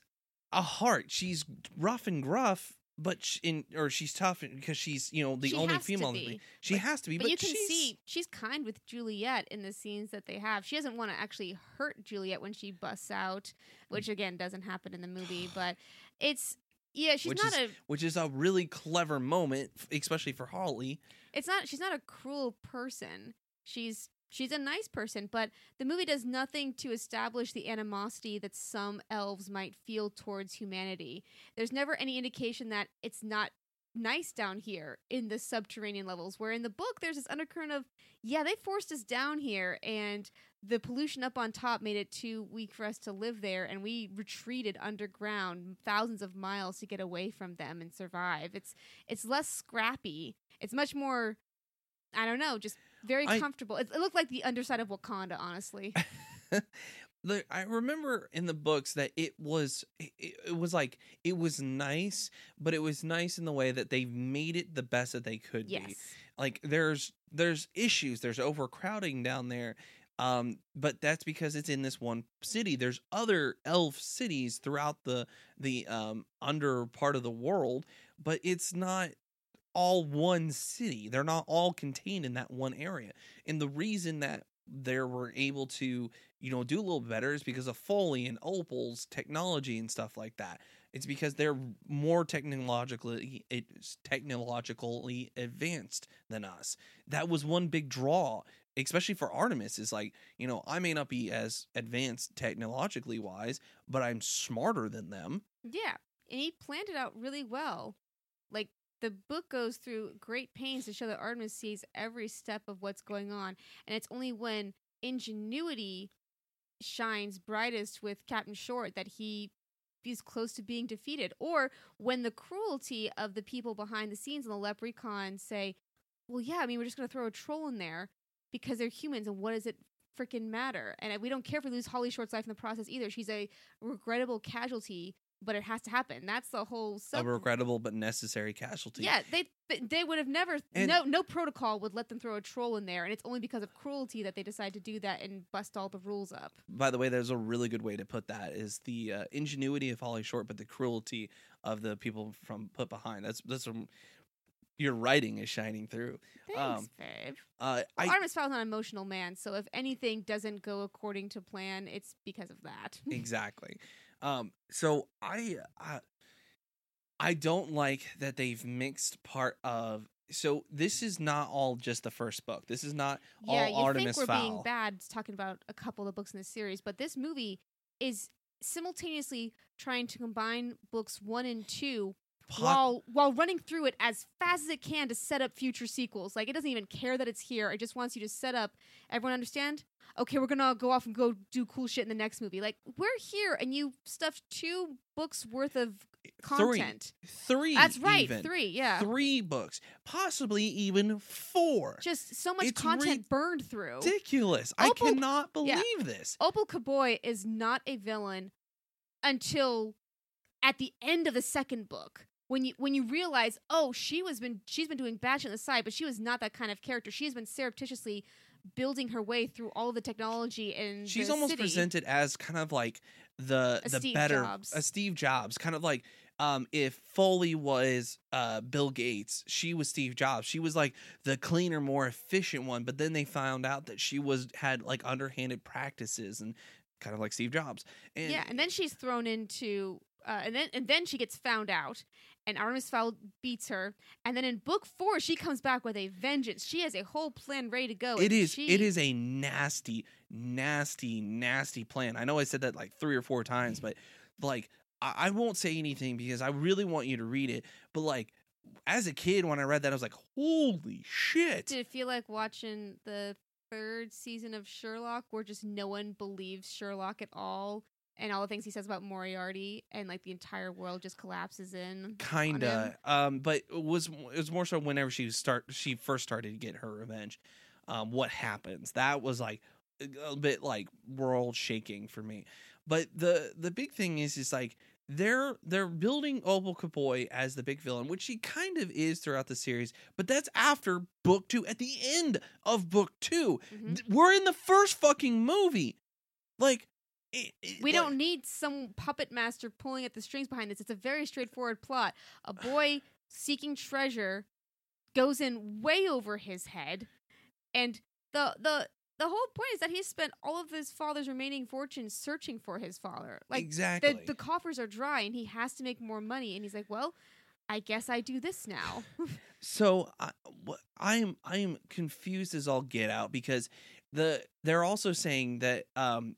a heart she's rough and gruff but sh in or she's tough because she's you know the She only female in the movie. she has to be but, but, you can she's- see she's kind with Juliet in the scenes that they have. She doesn't want to actually hurt Juliet when she busts out, mm. which again doesn't happen in the movie. [SIGHS] But it's yeah, she's Which not a which is a really clever moment especially for holly it's not she's not a cruel person. She's she's a nice person, but the movie does nothing to establish the animosity that some elves might feel towards humanity. There's never any indication that it's not nice down here in the subterranean levels where in the book there's this undercurrent of yeah they forced us down here and the pollution up on top made it too weak for us to live there and we retreated underground thousands of miles to get away from them and survive it's it's less scrappy it's much more i don't know just very I- comfortable it, it looked like the underside of wakanda honestly [LAUGHS] I remember in the books that it was it, it was like it was nice, but it was nice in the way that they made it the best that they could yes be. Like there's there's issues, there's overcrowding down there. Um, but that's because it's in this one city. There's other elf cities throughout the the um under part of the world, but it's not all one city. They're not all contained in that one area. And the reason that they were able to, you know, do a little better is because of Foaly and Opal's technology and stuff like that. It's because they're more technologically technologically advanced than us. That was one big draw, especially for Artemis. Is like, you know, I may not be as advanced technologically wise, but I'm smarter than them. Yeah, and he planned it out really well. Like the book goes through great pains to show that Artemis sees every step of what's going on, and it's only when ingenuity shines brightest with Captain Short that he is close to being defeated, or when the cruelty of the people behind the scenes and the leprechaun say, "Well, yeah, I mean, we're just going to throw a troll in there because they're humans, and what does it?" freaking matter and we don't care if we lose holly short's life in the process either she's a regrettable casualty but it has to happen. That's the whole sub. a regrettable but necessary casualty. yeah, they they- would have never And- no no protocol would let them throw a troll in there, and it's only because of cruelty that they decide to do that and bust all the rules up. By the way, there's a really good way to put that: is the uh, ingenuity of Holly Short, but the cruelty of the people from Put Behind. That's that's um, your writing is shining through. Thanks, Um, babe. Uh, Well, I Artemis Fowl's an emotional man, so if anything doesn't go according to plan, it's because of that. [LAUGHS] exactly. Um, so I, I I don't like that they've mixed part of. So this is not all just the first book. This is not yeah, all you Artemis think we're Fowl. being bad talking about a couple of books in this series, but this movie is simultaneously trying to combine books one and two po- while while running through it as fast as it can to set up future sequels. Like it doesn't even care that it's here. It just wants you to set up. Everyone understand? Okay, we're gonna go off and go do cool shit in the next movie. Like we're here, and you stuffed two books worth of content. three. That's right, even. three. Yeah, Three books, possibly even four. just so much It's content burned through. Ridiculous! I cannot believe yeah. this. Opal Koboi is not a villain until at the end of the second book. When you when you realize, oh, she was been she's been doing bad shit on the side, but she was not that kind of character. She has been surreptitiously building her way through all the technology and She's almost city. presented as kind of like the A the Steve better Jobs. a Steve Jobs, kind of like um if Foaly was uh Bill Gates, she was Steve Jobs. She was like the cleaner, more efficient one, but then they found out that she was had like underhanded practices and kind of like Steve Jobs. And yeah, and then she's thrown into uh, and then and then she gets found out, and Artemis Fowl beats her, and then in book four she comes back with a vengeance. She has a whole plan ready to go. It is she... it is a nasty, nasty, nasty plan. I know I said that like three or four times, but like I, I won't say anything because I really want you to read it. But like as a kid, when I read that, I was like, "Holy shit!" Did it feel like watching the third season of Sherlock, where just no one believes Sherlock at all, and all the things he says about Moriarty, and like the entire world just collapses in? Kinda, um, but it was it was more so whenever she start she first started to get her revenge. Um, what happens? That was like a bit like world shaking for me. But the the big thing is is like they're they're building Opal Koboi as the big villain, which she kind of is throughout the series. But that's after book two. At the end of book 2 Mhm. We're in the first fucking movie. Like it, it- We like- don't need some puppet master pulling at the strings behind this. It's a very straightforward plot. A [SIGHS] boy seeking treasure goes in way over his head, and the the the whole point is that he spent all of his father's remaining fortune searching for his father. Like exactly. the the coffers are dry, and he has to make more money. And he's like, "Well, I guess I do this now." [LAUGHS] So I, I am I am confused as all get out because the they're also saying that um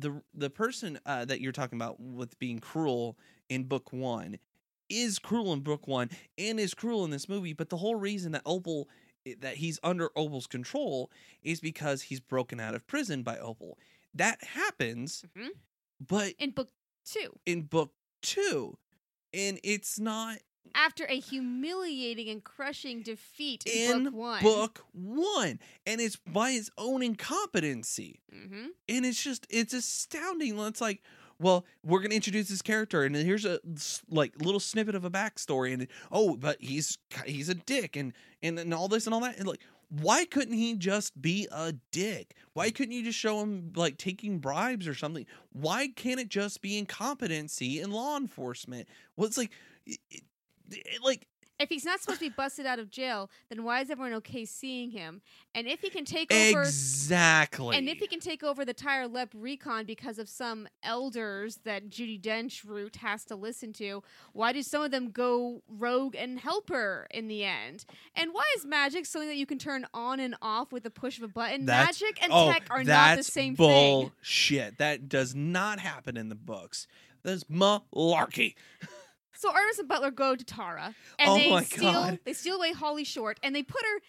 the the person uh, that you're talking about with being cruel in book one is cruel in book one and is cruel in this movie, but the whole reason that Opal eh, that he's under Opal's control is because he's broken out of prison by Opal. That happens, Mhm. but in book two, in book two, and it's not after a humiliating and crushing defeat in, in book one, book one. And it's by his own incompetency. Hmm and it's just it's astounding. It's like well we're gonna introduce this character and here's a like little snippet of a backstory and oh but he's he's a dick and and, and all this and all that. And like why couldn't he just be a dick? Why couldn't you just show him like taking bribes or something? Why can't it just be incompetency in law enforcement? Well it's like it- Eh, like if he's not supposed to be busted out of jail, then why is everyone okay seeing him? And if he can take over exactly and if he can take over the Tire LEPrecon because of some elders that Judi Dench root has to listen to, why do some of them go rogue and help her in the end? And why is magic something that you can turn on and off with the push of a button? That's- magic and oh, tech are not the same thing. bullshit. That does not happen in the books. That's malarkey. So Artemis and Butler go to Tara and Oh they my steal God. they steal away Holly Short and they put her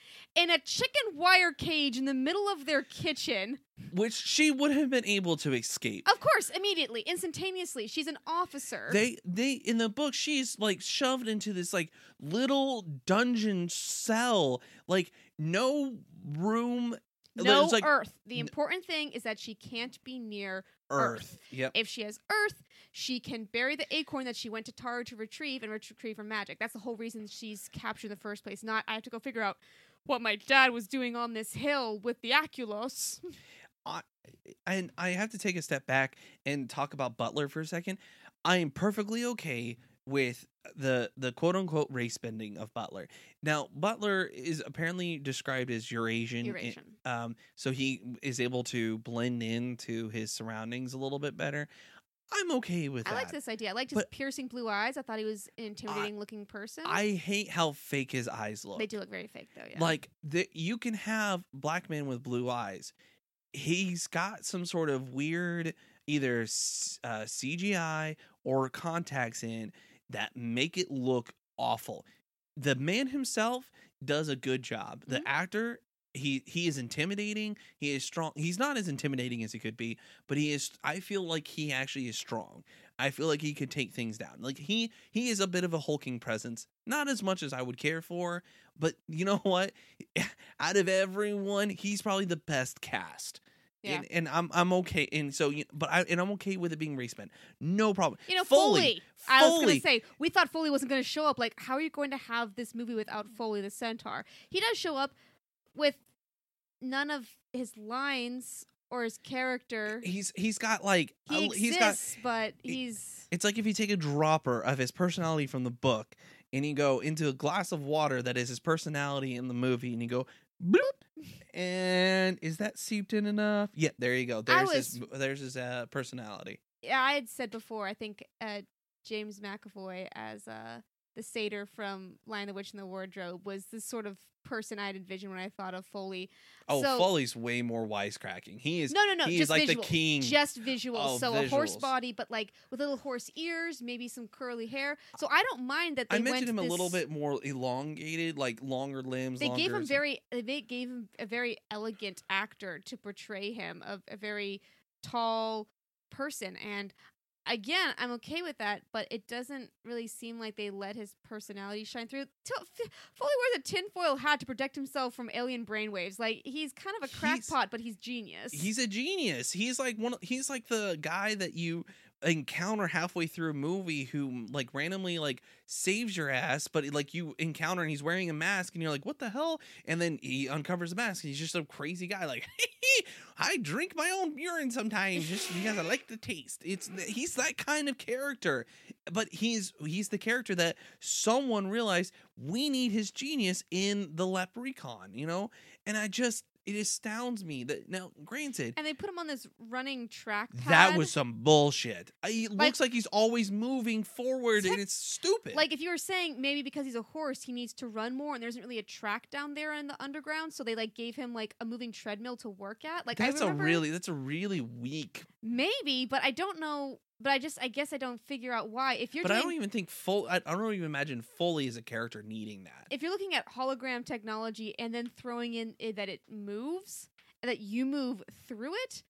in a chicken wire cage in the middle of their kitchen. Which she would have been able to escape. Of course, immediately, instantaneously. She's an officer. They they in the book she's like shoved into this like little dungeon cell, like no room. No like Earth. The important thing is that she can't be near Earth. Yep. If she has Earth, she can bury the acorn that she went to Tara to retrieve and retrieve her magic. That's the whole reason she's captured in the first place. Not I have to go figure out what my dad was doing on this hill with the Aculos. [LAUGHS] and I have to take a step back and talk about Butler for a second. I am perfectly okay with the the quote unquote race bending of Butler. Now, Butler is apparently described as Eurasian, Eurasian. um, so he is able to blend into his surroundings a little bit better. I'm okay with I that. liked this idea. I liked his piercing blue eyes. I thought he was an intimidating looking person. I hate how fake his eyes look. they do look very fake though, yeah. Like the, you can have black man with blue eyes. He's got some sort of weird either uh, CGI or contacts in that make it look awful. The man himself does a good job. The Mhm. actor he he is intimidating. He is strong. He's not as intimidating as he could be, but he is I feel like he actually is strong. I feel like he could take things down. Like he he is a bit of a hulking presence. Not as much as I would care for, but you know [LAUGHS] what? Out of everyone, he's probably the best cast. Yeah. And, and I'm I'm okay. And so, but I and I'm okay with it being race bent. No problem. You know, Foaly. Foaly. I was going to say, we thought Foaly wasn't going to show up. Like, how are you going to have this movie without Foaly the Centaur? He does show up with none of his lines or his character. He's he's got like He a- he's got exists, but he's. It's like if you take a dropper of his personality from the book and you go into a glass of water that is his personality in the movie and you go [LAUGHS] and is that seeped in enough? Yeah, there you go. There's his there's his uh, personality. Yeah, I had said before, I think uh, James McAvoy as uh, the satyr from Lion the Witch and the Wardrobe was the sort of person I'd envision when I thought of Foaly. Oh, So- Foaly's way more wisecracking. He is No, no, no, he just is like visual. the king. Just visual. So a horse body, but like with little horse ears, maybe some curly hair. So I don't mind that they I mentioned him went a little bit more elongated, like longer limbs. They gave him very. They gave him a very elegant actor to portray him, a, a very tall person, and again, I'm okay with that. But it doesn't really seem like they let his personality shine through. T- F- Foaly wears a tinfoil hat to protect himself from alien brainwaves. Like he's kind of a He's- crackpot, but he's genius. He's a genius. He's like one. He's like the guy that you encounter halfway through a movie who like randomly like saves your ass, but like you encounter and he's wearing a mask and you're like, what the hell? And then he uncovers the mask and he's just a crazy guy. Like, [LAUGHS] I drink my own urine sometimes just because I like the taste. It's he's that kind of character, but he's he's the character that someone realized we need his genius in the Leprechaun. You know, and I just it astounds me that now granted and they put him on this running track pad. that was some bullshit it looks like he's always moving forward Tech- and it's stupid like if you were saying maybe because he's a horse he needs to run more and there isn't really a track down there in the underground so they like gave him like a moving treadmill to work at like that's a really that's a really weak maybe but i don't know but i just i guess i don't figure out why if you're but doing, i don't even think full I, I don't even imagine Foaly as a character needing that if you're looking at hologram technology and then throwing in i- that it moves and that you move through it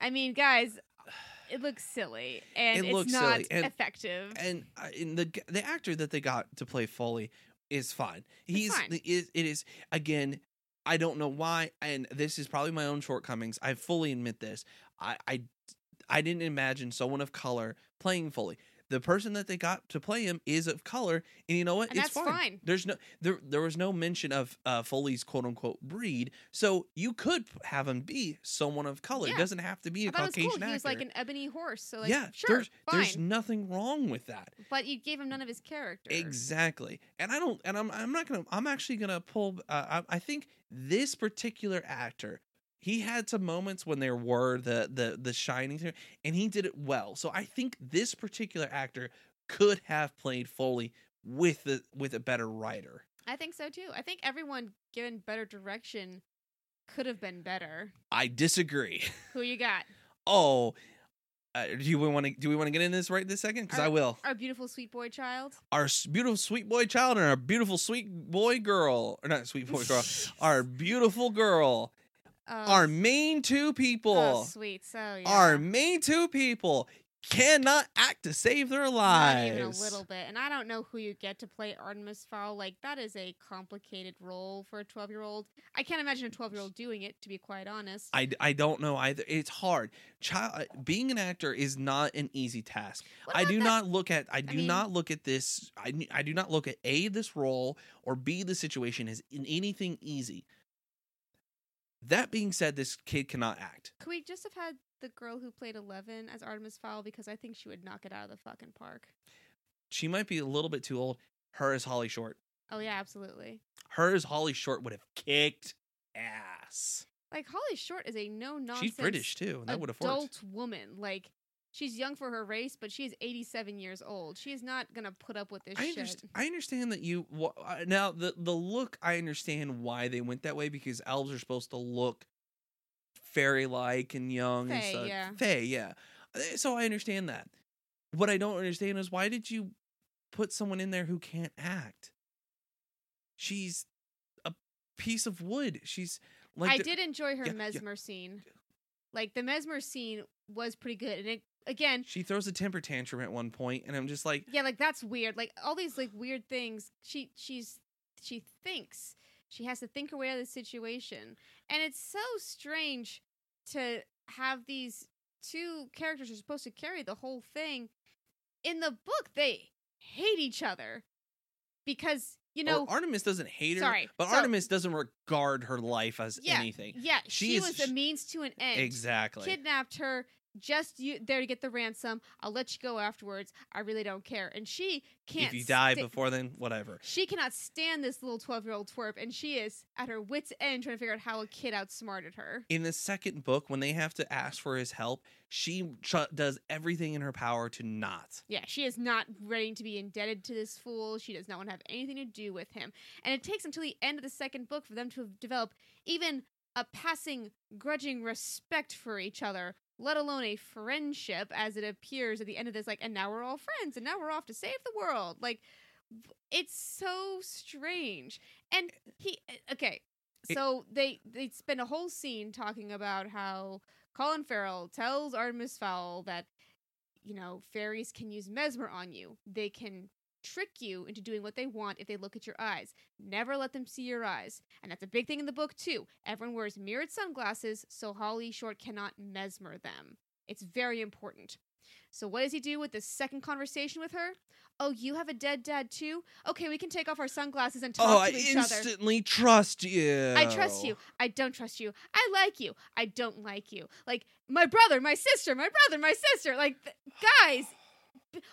i mean guys [SIGHS] it looks silly and It it's looks not and- effective and uh, in the the actor that they got to play Foaly is fine. He's fine. It, is, it is again. I don't know why, and this is probably my own shortcomings. I fully admit this. I I, I didn't imagine someone of color playing Foaly. The person that they got to play him is of color, and you know what? And it's that's fine. There's no there. There was no mention of uh, Foaly's quote unquote breed, so you could have him be someone of color. Yeah. It doesn't have to be a I thought it was Caucasian cool. actor. He was like an ebony horse, so like yeah, sure, there's fine. there's nothing wrong with that. but you gave him none of his character. Exactly. And I don't and I'm I'm not going to I'm actually going to pull uh, I, I think this particular actor he had some moments when there were the the the shining and he did it well. So I think this particular actor could have played Foaly with the with a better writer. I think so too. I think everyone given better direction could have been better. I disagree. [LAUGHS] Who you got? Oh, uh, do we want to do we want to get into this right this second? Because I will. Our beautiful sweet boy child. Our beautiful sweet boy child and our beautiful sweet boy girl, or not sweet boy girl, [LAUGHS] our beautiful girl, Oh, our main two oh, people, oh, sweet. So yeah. our main two people cannot act to save their lives. Not even a little bit. And I don't know who you get to play Artemis Fowl. Like that is a complicated role for a twelve year old. I can't imagine a twelve year old doing it. To be quite honest. I, I don't know either. It's hard. Child uh, being an actor is not an easy task. I do that- not look at I do mean- not look at this I, I do not look at a this role or b the situation as in anything easy. That being said, this kid cannot act. Could we just have had the girl who played Eleven as Artemis Fowl because I think she would knock it out of the fucking park. She might be a little bit too old. Her as Holly Short. Oh yeah, absolutely. Her as Holly Short would have kicked ass. Like Holly Short is a no nonsense. She's British too, and that would have worked. adult woman. Like she's young for her race, but she is 87 years old. She is not gonna put up with this I shit. understand, I understand that you uh, now the the look. I understand why they went that way because elves are supposed to look fairy like and young and Fae, stuff. yeah. Fae, yeah. Uh, So I understand that. What I don't understand is why did you put someone in there who can't act. She's a piece of wood. She's like I the- did enjoy her yeah, yeah. mesmer scene. Like the mesmer scene was pretty good, and it again, She throws a temper tantrum at one point, and I'm just like, yeah, like that's weird. Like all these like weird things. She she's she thinks she has to think her way out of the situation, and it's so strange to have these two characters who are supposed to carry the whole thing. In the book, they hate each other because you know or Artemis doesn't hate her, sorry, but so- Artemis doesn't regard her life as Yeah, anything. yeah, She she, is was a means to an end. Exactly. kidnapped her just you there to get the ransom. I'll let you go afterwards. I really don't care. And she can't. if you die sta- before then, whatever. she cannot stand this little twelve-year-old twerp, and she is at her wits' end trying to figure out how a kid outsmarted her. In the second book, when they have to ask for his help, she does everything in her power to not. Yeah, she is not ready to be indebted to this fool. She does not want to have anything to do with him. And it takes until the end of the second book for them to develop even a passing, grudging respect for each other, let alone a friendship, as it appears at the end of this. Like, and now we're all friends, and now we're off to save the world. Like, it's so strange. And he, eh, okay, It- so they they spend a whole scene talking about how Colin Farrell tells Artemis Fowl that you know, fairies can use mesmer on you. They can trick you into doing what they want if they look at your eyes. Never let them see your eyes. And that's a big thing in the book, too. Everyone wears mirrored sunglasses so Holly Short cannot mesmer them. It's very important. So, what does he do with the second conversation with her? Oh, you have a dead dad, too? Okay, we can take off our sunglasses and talk oh, to I each other. I instantly trust you. I trust you. I don't trust you. I like you. I don't like you. Like my brother, my sister, my brother, my sister. Like th- guys,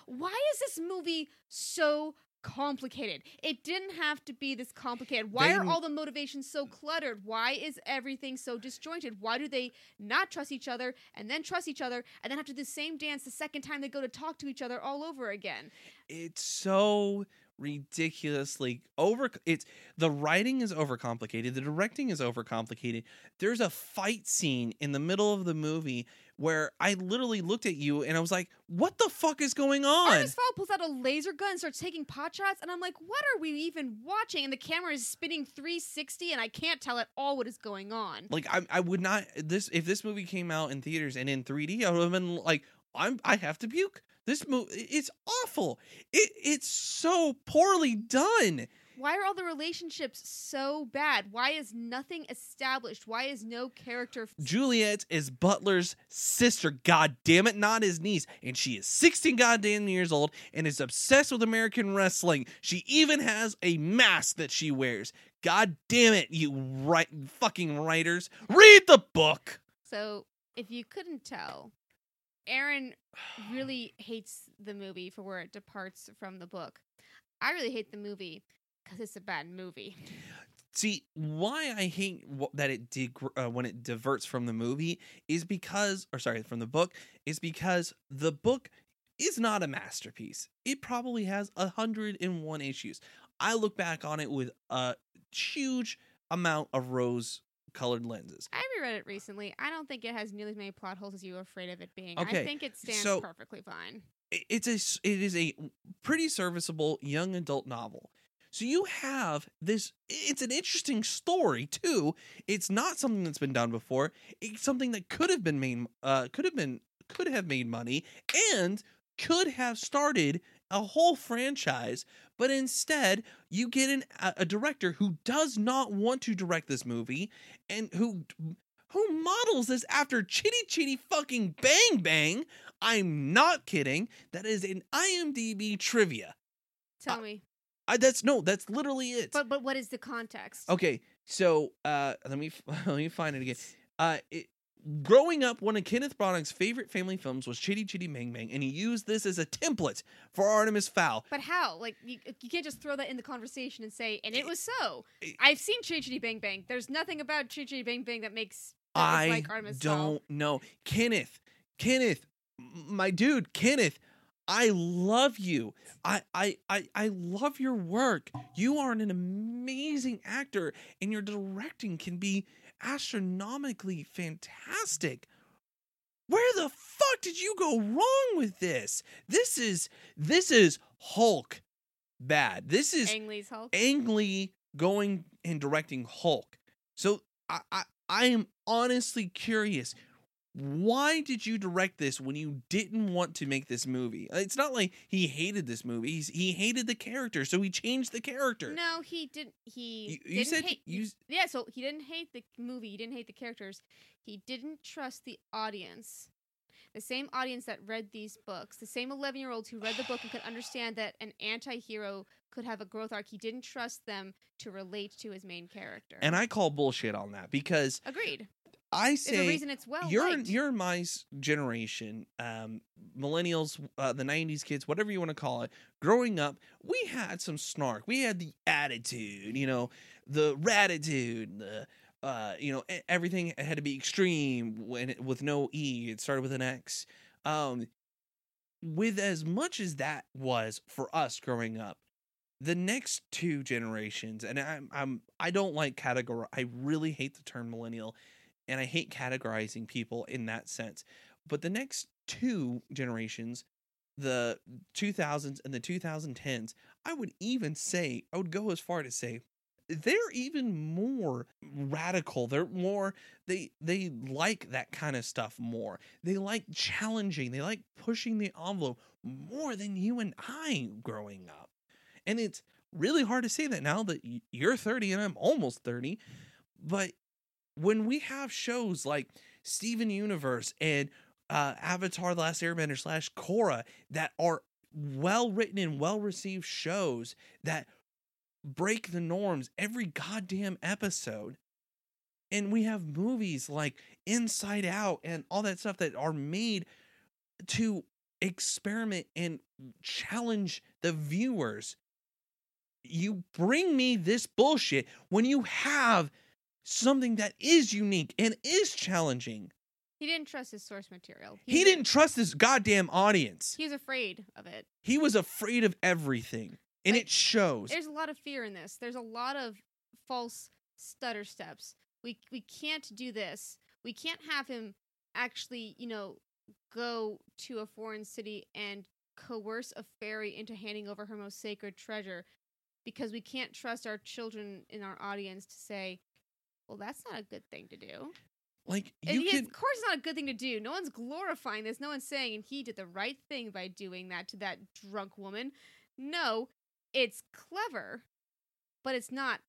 why is this movie so complicated? It didn't have to be this complicated. Why They are all the motivations so cluttered? Why is everything so disjointed? Why do they not trust each other and then trust each other and then have to do the same dance the second time they go to talk to each other all over again? It's so ridiculously over it's the writing is overcomplicated the directing is overcomplicated there's a fight scene in the middle of the movie where i literally looked at you and i was like what the fuck is going on Artemis Fowl pulls out a laser gun and starts taking pot shots, and I'm like, what are we even watching? And the camera is spinning 360, and I can't tell at all what is going on. like I, I would not this if this movie came out in theaters and in 3d i would have been like i'm i have to puke this movie it's awful it it's so poorly done Why are all the relationships so bad? Why is nothing established? Why is no character? f- Juliet is Butler's sister, god damn it, not his niece. And she is 16 goddamn years old and is obsessed with American wrestling. She even has a mask that she wears. God damn it, you right fucking writers. Read the book. So, if you couldn't tell, Aaron [SIGHS] really hates the movie for where it departs from the book. I really hate the movie because it's a bad movie. See, why I hate that it did uh, when it diverts from the movie is because, or sorry, from the book, is because the book is not a masterpiece. It probably has a hundred and one issues. I look back on it with a huge amount of rose-colored lenses. I reread it recently. I don't think it has nearly as many plot holes as you were afraid of it being. Okay, I think it stands so- perfectly fine. It's a it is a pretty serviceable young adult novel. So you have this. It's an interesting story too. It's not something that's been done before. It's something that could have been made. Uh, could have been could have made money and could have started a whole franchise. But instead, you get an, a, director who does not want to direct this movie and who who models this after Chitty Chitty fucking Bang Bang. I'm not kidding. That is an IMDb trivia. Tell me. I, that's no, that's literally it. But but what is the context? Okay, so uh, let me [LAUGHS] let me find it again. Uh, it, growing up, one of Kenneth Branagh's favorite family films was Chitty Chitty Bang Bang, and he used this as a template for Artemis Fowl. But how? Like you, you can't just throw that in the conversation and say, and it was so. it- I've seen Chitty Chitty Bang Bang. There's nothing about Chitty Chitty Bang Bang that makes that I like Artemis don't know, Kenneth. Kenneth, my dude, Kenneth. I love you. I, I I I love your work. You are an amazing actor, and your directing can be astronomically fantastic. Where the fuck did you go wrong with this? This is this is Hulk bad. This is Ang Lee's Hulk. Ang Lee going and directing Hulk. So I, I I am honestly curious. Why did you direct this when you didn't want to make this movie? Uh, it's not like he hated this movie. He's, he hated the character, so he changed the character. No, he didn't. He You- you didn't said hate. you- yeah, so he didn't hate the movie. He didn't hate the characters. He didn't trust the audience. The same audience that read these books, the same eleven-year-olds who read the book and could understand that an anti-hero could have a growth arc. He didn't trust them to relate to his main character. And I call bullshit on that because agreed. I There's a say reason it's well you're liked. you're my generation, um, millennials, uh, the '90s kids, whatever you want to call it. Growing up, we had some snark. We had the attitude, you know, the ratitude, the uh, you know, everything had to be extreme when it, with no e. It started with an X. Um, with as much as that was for us growing up, the next two generations, and I'm I'm I don't like categor. I really hate the term millennial and I hate categorizing people in that sense. But the next two generations, the 2000s and the 2010s, I would even say, I would go as far to say they're even more radical. They're more they they like that kind of stuff more. They like challenging. They like pushing the envelope more than you and I growing up. And it's really hard to say that now that you're 30 and I'm almost 30, but when we have shows like Steven Universe and uh, Avatar: The Last Airbender slash Korra that are well written and well received shows that break the norms every goddamn episode, and we have movies like Inside Out and all that stuff that are made to experiment and challenge the viewers. You bring me this bullshit when you have something that is unique and is challenging. he didn't trust his source material. He was- didn't trust his goddamn audience. He was afraid of it. He was afraid of everything, and Like, it shows. There's a lot of fear in this. There's a lot of false stutter steps. We we can't do this. We can't have him actually, you know, go to a foreign city and coerce a fairy into handing over her most sacred treasure because we can't trust our children in our audience to say, "Well, that's not a good thing to do." Like And you he- can, of course, it's not a good thing to do. No one's glorifying this. No one's saying, and he did the right thing by doing that to that drunk woman. No, it's clever, but it's not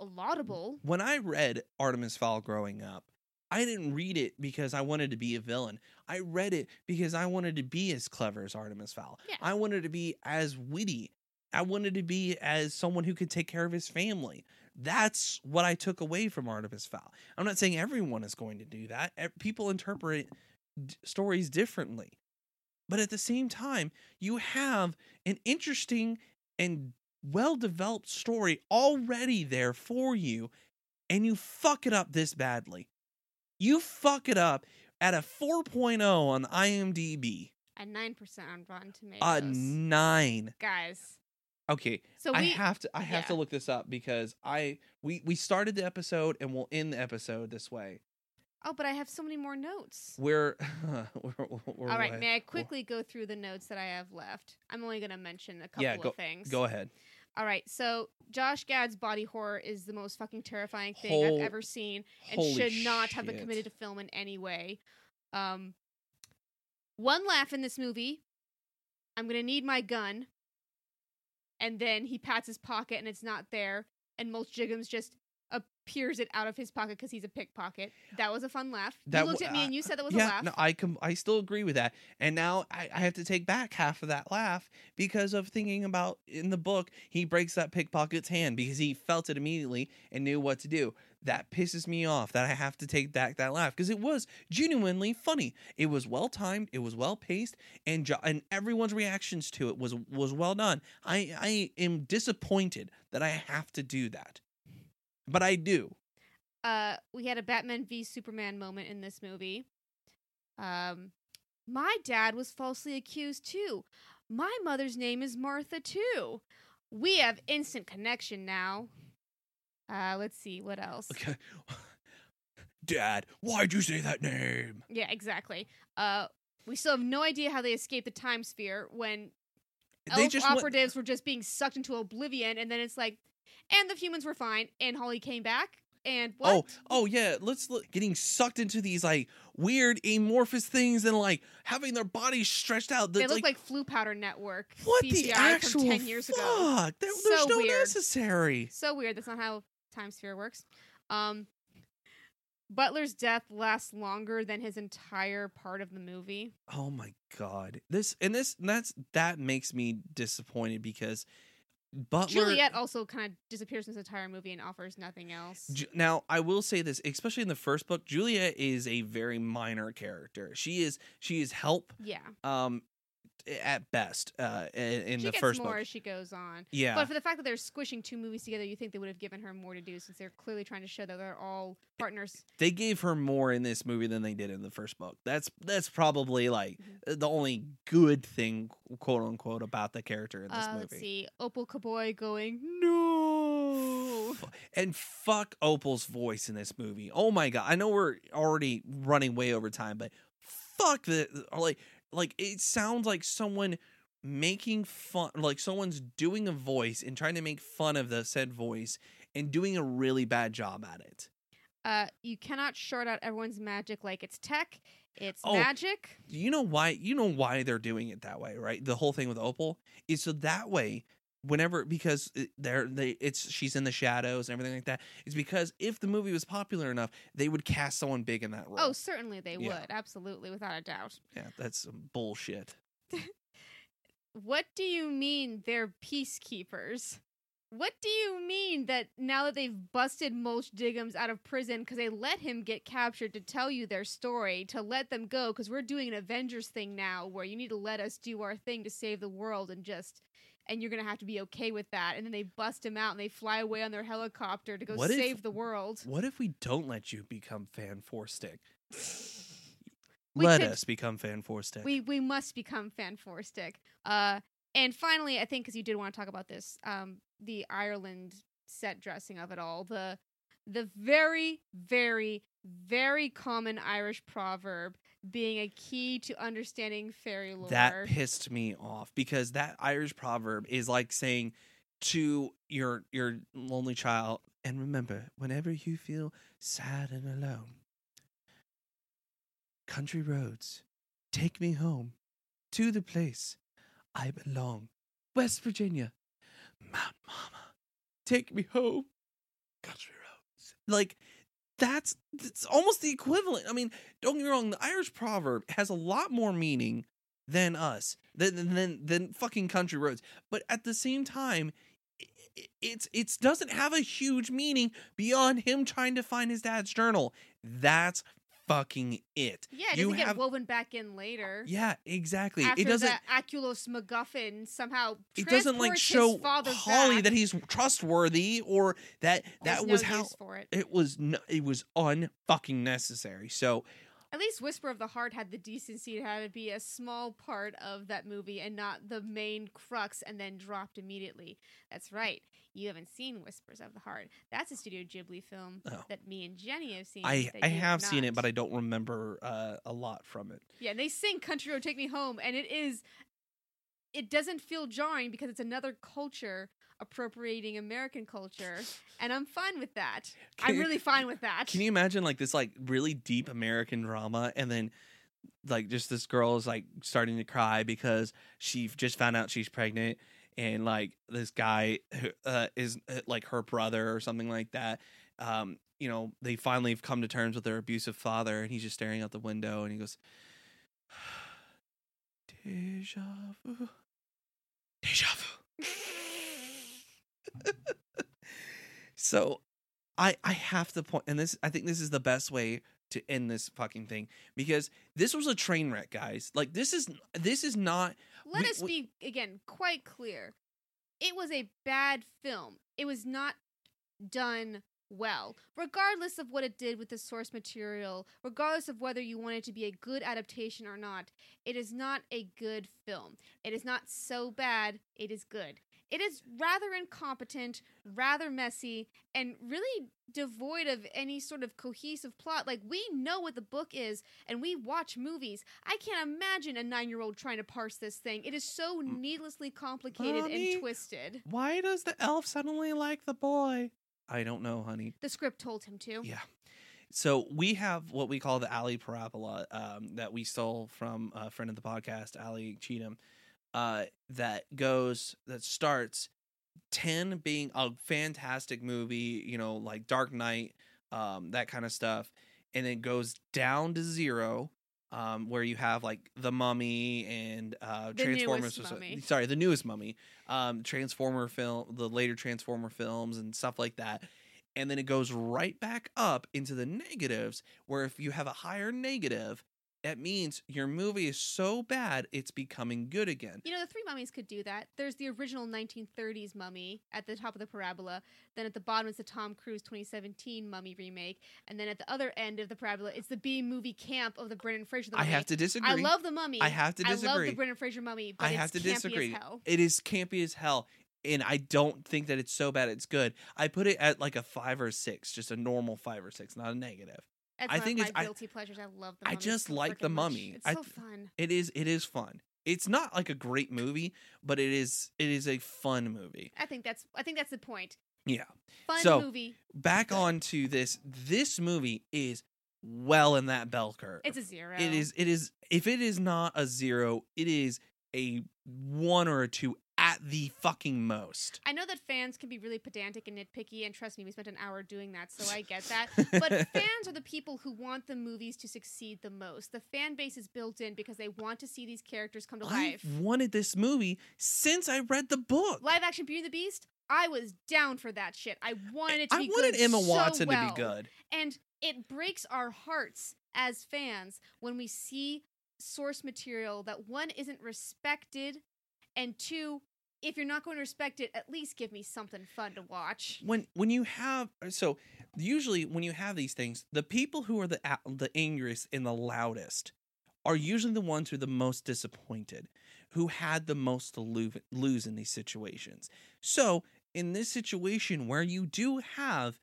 laudable. when I read Artemis Fowl growing up, I didn't read it because I wanted to be a villain. I read it because I wanted to be as clever as Artemis Fowl. Yeah. I wanted to be as witty. I wanted to be as someone who could take care of his family. That's what I took away from Artemis Fowl. I'm not saying everyone is going to do that. People interpret d- stories differently. But at the same time, you have an interesting and well developed story already there for you, and you fuck it up this badly. You fuck it up at a 4.0 on IMDb, A nine percent on Rotten Tomatoes, a 9. guys. Okay, So we I have to I have to look this up because I we we started the episode and we'll end the episode this way. oh, but I have so many more notes. We're, [LAUGHS] we're, we're All right, way- may I quickly go through the notes that I have left? I'm only going to mention a couple Yeah, go- of things. Go ahead. All right, so Josh Gad's body horror is the most fucking terrifying thing Hol- I've ever seen, and should not have been committed to film in any way. Um, one laugh in this movie. I'm gonna need my gun, and then he pats his pocket and it's not there, and Mulch Diggums just appears it out of his pocket because he's a pickpocket. That was a fun laugh. That you looked at me uh, and you said that was a yeah, laugh. no, I com- I still agree with that. And now I, I have to take back half of that laugh because of thinking about in the book he breaks that pickpocket's hand because he felt it immediately and knew what to do. That pisses me off that I have to take back that laugh because it was genuinely funny. It was well timed, it was well paced, and jo- and everyone's reactions to it was was well done. I I am disappointed that I have to do that, but I do. uh, we had a Batman v Superman moment in this movie. Um, my dad was falsely accused too. My mother's name is Martha too. We have instant connection now. Uh, let's see what else. Okay. [LAUGHS] Dad, why'd you say that name? Yeah, exactly. Uh, we still have no idea how they escaped the time sphere when they elf just went- operatives were just being sucked into oblivion, and then it's like, and the humans were fine, and Holly came back, and what? Oh, oh yeah. Let's look getting sucked into these like weird amorphous things and like having their bodies stretched out. they look like, Floo Powder Network what CGI the actual from ten years fuck? ago. There's So no weird. necessary. So weird. That's not how Time Sphere works. Um, Butler's death lasts longer than his entire part of the movie. Oh my god. This and this and that's that makes me disappointed because Butler Juliet also kind of disappears in this entire movie and offers nothing else. Ju- Now, I will say this, especially in the first book, Juliet is a very minor character. She is she is help yeah, um at best uh in, the gets first more book. as she goes on. Yeah. But for the fact that they're squishing two movies together, you think they would have given her more to do since they're clearly trying to show that they're all partners. they gave her more in this movie than they did in the first book. That's that's probably like Mm-hmm. the only good thing, quote unquote, about the character in this Uh, movie. let's see, Opal Koboi going no. And fuck Opal's voice in this movie. Oh my god! I know we're already running way over time, but fuck the like like it sounds like someone making fun, like someone's doing a voice and trying to make fun of the said voice and doing a really bad job at it. Uh, you cannot short out everyone's magic like it's tech. It's Oh. magic. You know why? You know why they're doing it that way, right? The whole thing with Opal is so that way. Whenever because it- they're they it's she's in the shadows and everything like that. It's because if the movie was popular enough, they would cast someone big in that role. Oh, certainly they Yeah. would. Absolutely, without a doubt. Yeah, that's some bullshit. [LAUGHS] What do you mean they're peacekeepers? What do you mean that now that they've busted Mulch Diggums out of prison because they let him get captured to tell you their story, to let them go because we're doing an Avengers thing now where you need to let us do our thing to save the world and just. And you're gonna have to be okay with that. And then they bust him out and they fly away on their helicopter to go What if- save the world. What if we don't let you become fan four stick? [SIGHS] Let could- us become fan four stick. We we must become fan four stick. Uh, and finally, I think because you did want to talk about this, um, the Ireland set dressing of it all, the the very very very common Irish proverb being a key to understanding fairy lore. that pissed me off because that Irish proverb is like saying to your your lonely child, and remember, whenever you feel sad and alone, country roads, take me home to the place I belong, West Virginia, Mount Mama, take me home, country roads. Like that's it's almost the equivalent. I mean, don't get me wrong, the Irish proverb has a lot more meaning than us, than than than fucking country roads. But at the same time, i- i- it's it's doesn't have a huge meaning beyond him trying to find his dad's journal. That's fucking it. yeah, it you doesn't get woven back in later. Yeah, exactly. After it doesn't MacGuffin somehow it doesn't like show Holly back. that he's trustworthy or that There's that no was how use for it. it was no, it was unfucking necessary. So At least Whisper of the Heart had the decency to have it be a small part of that movie and not the main crux and then dropped immediately. That's right. You haven't seen Whispers of the Heart. That's a Studio Ghibli film Oh. that me and Jenny have seen. I I have seen it, but I don't remember uh, a lot from it. Yeah, and they sing Country Road Take Me Home, and it is. It doesn't feel jarring because it's another culture appropriating American culture, and I'm fine with that. [LAUGHS] I'm really fine with that. Can you imagine like this like really deep American drama and then like just this girl is like starting to cry because she just found out she's pregnant and like this guy who, uh, is uh, like her brother or something like that. Um, you know, they finally have come to terms with their abusive father and he's just staring out the window and he goes [SIGHS] Deja vu. Deja vu. [LAUGHS] so I I have to point and this I think this is the best way to end this fucking thing because this was a train wreck, guys. Like this is this is not Let we- us we- be again quite clear. It was a bad film. It was not done well, regardless of what it did with the source material, regardless of whether you want it to be a good adaptation or not. It is not a good film. It is not so bad, it is good. It is rather incompetent, rather messy, and really devoid of any sort of cohesive plot. Like, we know what the book is, and we watch movies. I can't imagine a nine year old trying to parse this thing. It is so needlessly complicated Mommy? and twisted. Why does the elf suddenly like the boy? I don't know, honey. The script told him to. Yeah. So we have what we call the Ali Parabola um, that we stole from a friend of the podcast, Ali Cheatham, uh, that goes that starts ten being a fantastic movie, you know, like Dark Knight, um, that kind of stuff, and it goes down to zero. Um, where you have like the Mummy and uh, The Transformers. Mummy. Sorry, the newest Mummy, um, Transformer film, the later Transformer films and stuff like that and then it goes right back up into the negatives where if you have a higher negative that means your movie is so bad it's becoming good again You know, the three mummies could do that. There's the original 1930s mummy at the top of the parabola. Then at the bottom is the Tom Cruise 2017 mummy remake. And then at the other end of the parabola, it's the B movie camp of the Brendan Fraser. i have to disagree I love the mummy. I have to disagree. I love the Brendan Fraser mummy, but I it's have to campy disagree. As hell. it is campy as hell and i don't think that it's so bad it's good i put it at like a five or six just a normal five or six not a negative That's I think it's- my I- guilty pleasures. I love the I just so like The frickin' much. Mummy. It's I so fun. it is it is fun it's not like a great movie but it is it is a fun movie I think that's I think that's the point. yeah Fun So- movie. back on to this this movie is well in that bell curve It's a zero. it is it is if it is not a zero it is a one or a two at the fucking most I know that fans can be really pedantic and nitpicky, and trust me, we spent an hour doing that, so I get that. [LAUGHS] But fans are the people who want the movies to succeed the most. The fan base is built in because they want to see these characters come to life. I've wanted this movie since I read the book. Live action Beauty and the Beast, I was down for that shit. I wanted it to I be wanted good Emma so Watson well. to be good. And it breaks our hearts as fans when we see source material that one isn't respected, and two, if you're not going to respect it, at least give me something fun to watch. When when you have so usually when you have these things, the people who are the the angriest and the loudest are usually the ones who are the most disappointed, who had the most to lose, lose in these situations. So in this situation where you do have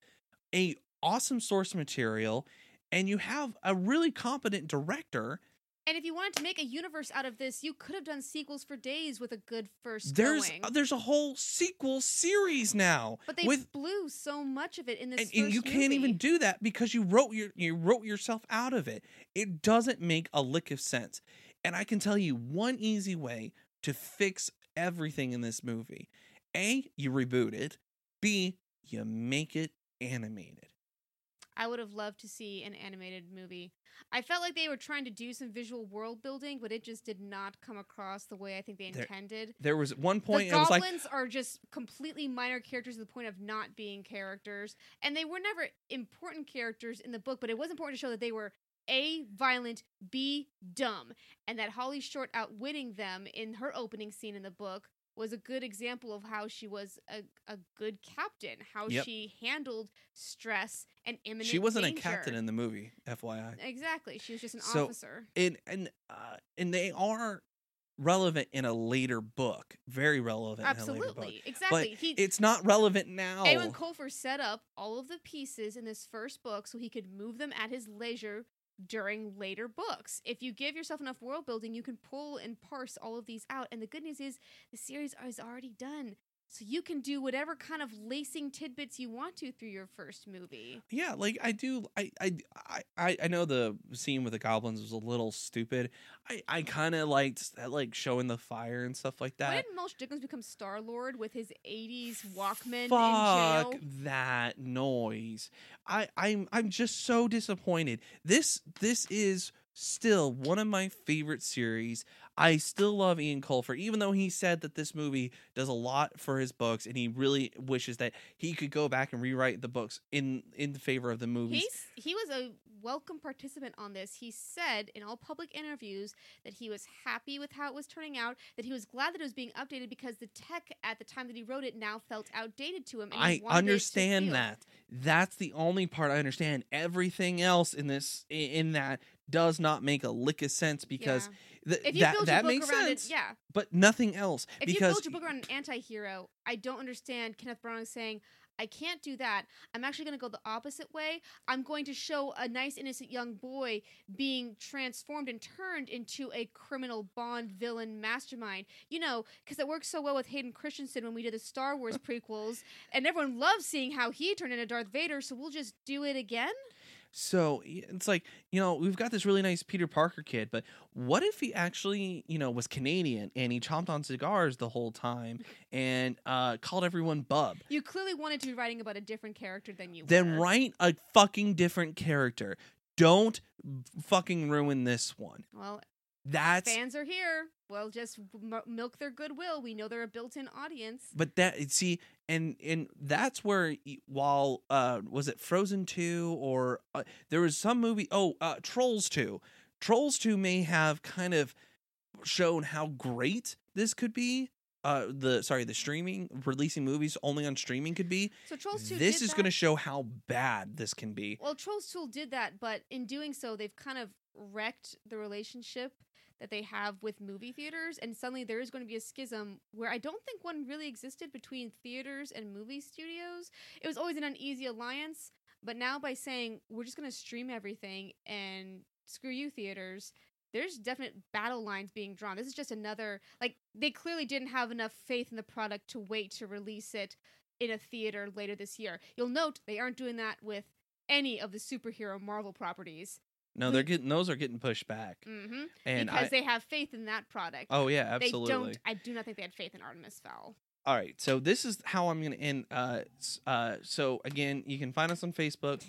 a awesome source material and you have a really competent director And if you wanted to make a universe out of this, you could have done sequels for days with a good first there's going. Uh, there's a whole sequel series now but they with blew so much of it in this and, and you can't even do that because you wrote your you wrote yourself out of it. It doesn't make a lick of sense. And i can tell you one easy way to fix everything in this movie. A you reboot it. B you make it animated I would have loved to see an animated movie. I felt like they were trying to do some visual world building, but it just did not come across the way I think they intended. there was one point the was like goblins are just completely minor characters to the point of not being characters, and they were never important characters in the book. But it was important to show that they were a violent, b dumb, and that Holly Short outwitting them in her opening scene in the book was a good example of how she was a, a good captain, how Yep. she handled stress and imminent. she wasn't danger. a captain in the movie fyi Exactly, she was just an So, officer. and and uh, and they are relevant in a later book very relevant in a later book Absolutely, exactly. he it's not relevant now Eoin Colfer set up all of the pieces in this first book so he could move them at his leisure during later books. If you give yourself enough world building, you can pull and parse all of these out. And the good news is the series is already done. So you can do whatever kind of lacing tidbits you want to through your first movie. Yeah, like I do. I I I I know the scene with the goblins was a little stupid. I I kind of liked that, like showing the fire and stuff like that. Why did Mulch Diggums become Star Lord with his 80s Walkman Fuck in jail? that noise. I I'm I'm just so disappointed. This this is still one of my favorite series. I still love Eoin Colfer, even though he said that this movie does a lot for his books, and he really wishes that he could go back and rewrite the books in in favor of the movies. He's he was a welcome participant on this. He said in all public interviews that he was happy with how it was turning out, that he was glad that it was being updated because the tech at the time that he wrote it now felt outdated to him. And I wanted it to understand that. That's the only part I understand. Everything else in this in that does not make a lick of sense because Yeah. th- that that makes sense. it, yeah. But nothing else If you build your book around an anti-hero, I don't understand Kenneth Branagh saying, "I can't do that. I'm actually going to go the opposite way. I'm going to show a nice innocent young boy being transformed and turned into a criminal Bond villain mastermind." You know, because it worked so well with Hayden Christensen when we did the Star Wars [LAUGHS] prequels, and everyone loves seeing how he turned into Darth Vader. So we'll just do it again. So it's like, you know, we've got this really nice Peter Parker kid, but what if he actually, you know, was Canadian and he chomped on cigars the whole time and uh, called everyone bub? You clearly wanted to be writing about a different character than you Then were. write a fucking different character. Don't fucking ruin this one. Well, That's fans are here. Well, just m- milk their goodwill. We know they're a built-in audience. but that see and and that's where while uh was it Frozen 2 or uh, there was some movie oh uh Trolls 2. Trolls 2 may have kind of shown how great this could be. Uh the sorry, the streaming releasing movies only on streaming could be. So Trolls 2 This is going to show how bad this can be. Well, Trolls 2 did that, but in doing so, they've kind of wrecked the relationship that they have with movie theaters, and suddenly there is going to be a schism where I don't think one really existed between theaters and movie studios. It was always an uneasy alliance, but now by saying we're just going to stream everything and screw you theaters, there's definite battle lines being drawn. This is just another like they clearly didn't have enough faith in the product to wait to release it in a theater later this year. You'll note they aren't doing that with any of the superhero Marvel properties. No, they're getting those are getting pushed back. hmm And because I they have faith in that product. Oh yeah, they absolutely. don't. I do not think they had faith in Artemis Fowl. All right, so this is how I'm going to end. Uh, uh, so again, you can find us on Facebook.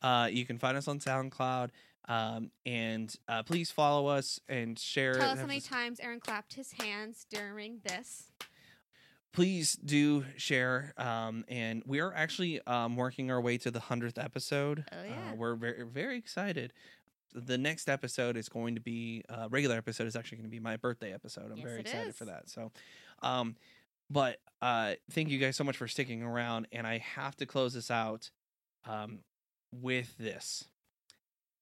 Uh, you can find us on SoundCloud. Um, and uh, please follow us and share. Tell us how many times Aaron clapped his hands during this. Please do share. Um, and we are actually um, working our way to the hundredth episode. Oh, Uh, yeah. we're very very excited. The next episode is going to be uh, regular episode is actually going to be my birthday episode. I'm Yes, very excited is. for that. So, um, but uh, thank you guys so much for sticking around. And I have to close this out um, with this: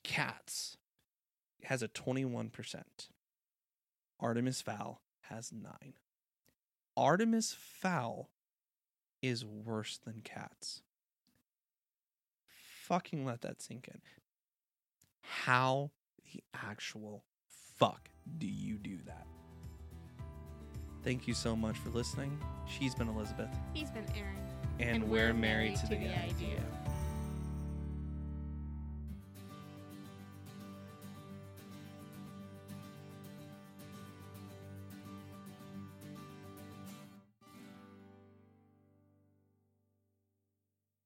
Cats has a 21 percent. Artemis Fowl has nine. Artemis Fowl is worse than cats. Fucking let that sink in. How the actual fuck do you do that? Thank you so much for listening. She's been Elizabeth, He's been Aaron. and, we're, married, to the, idea.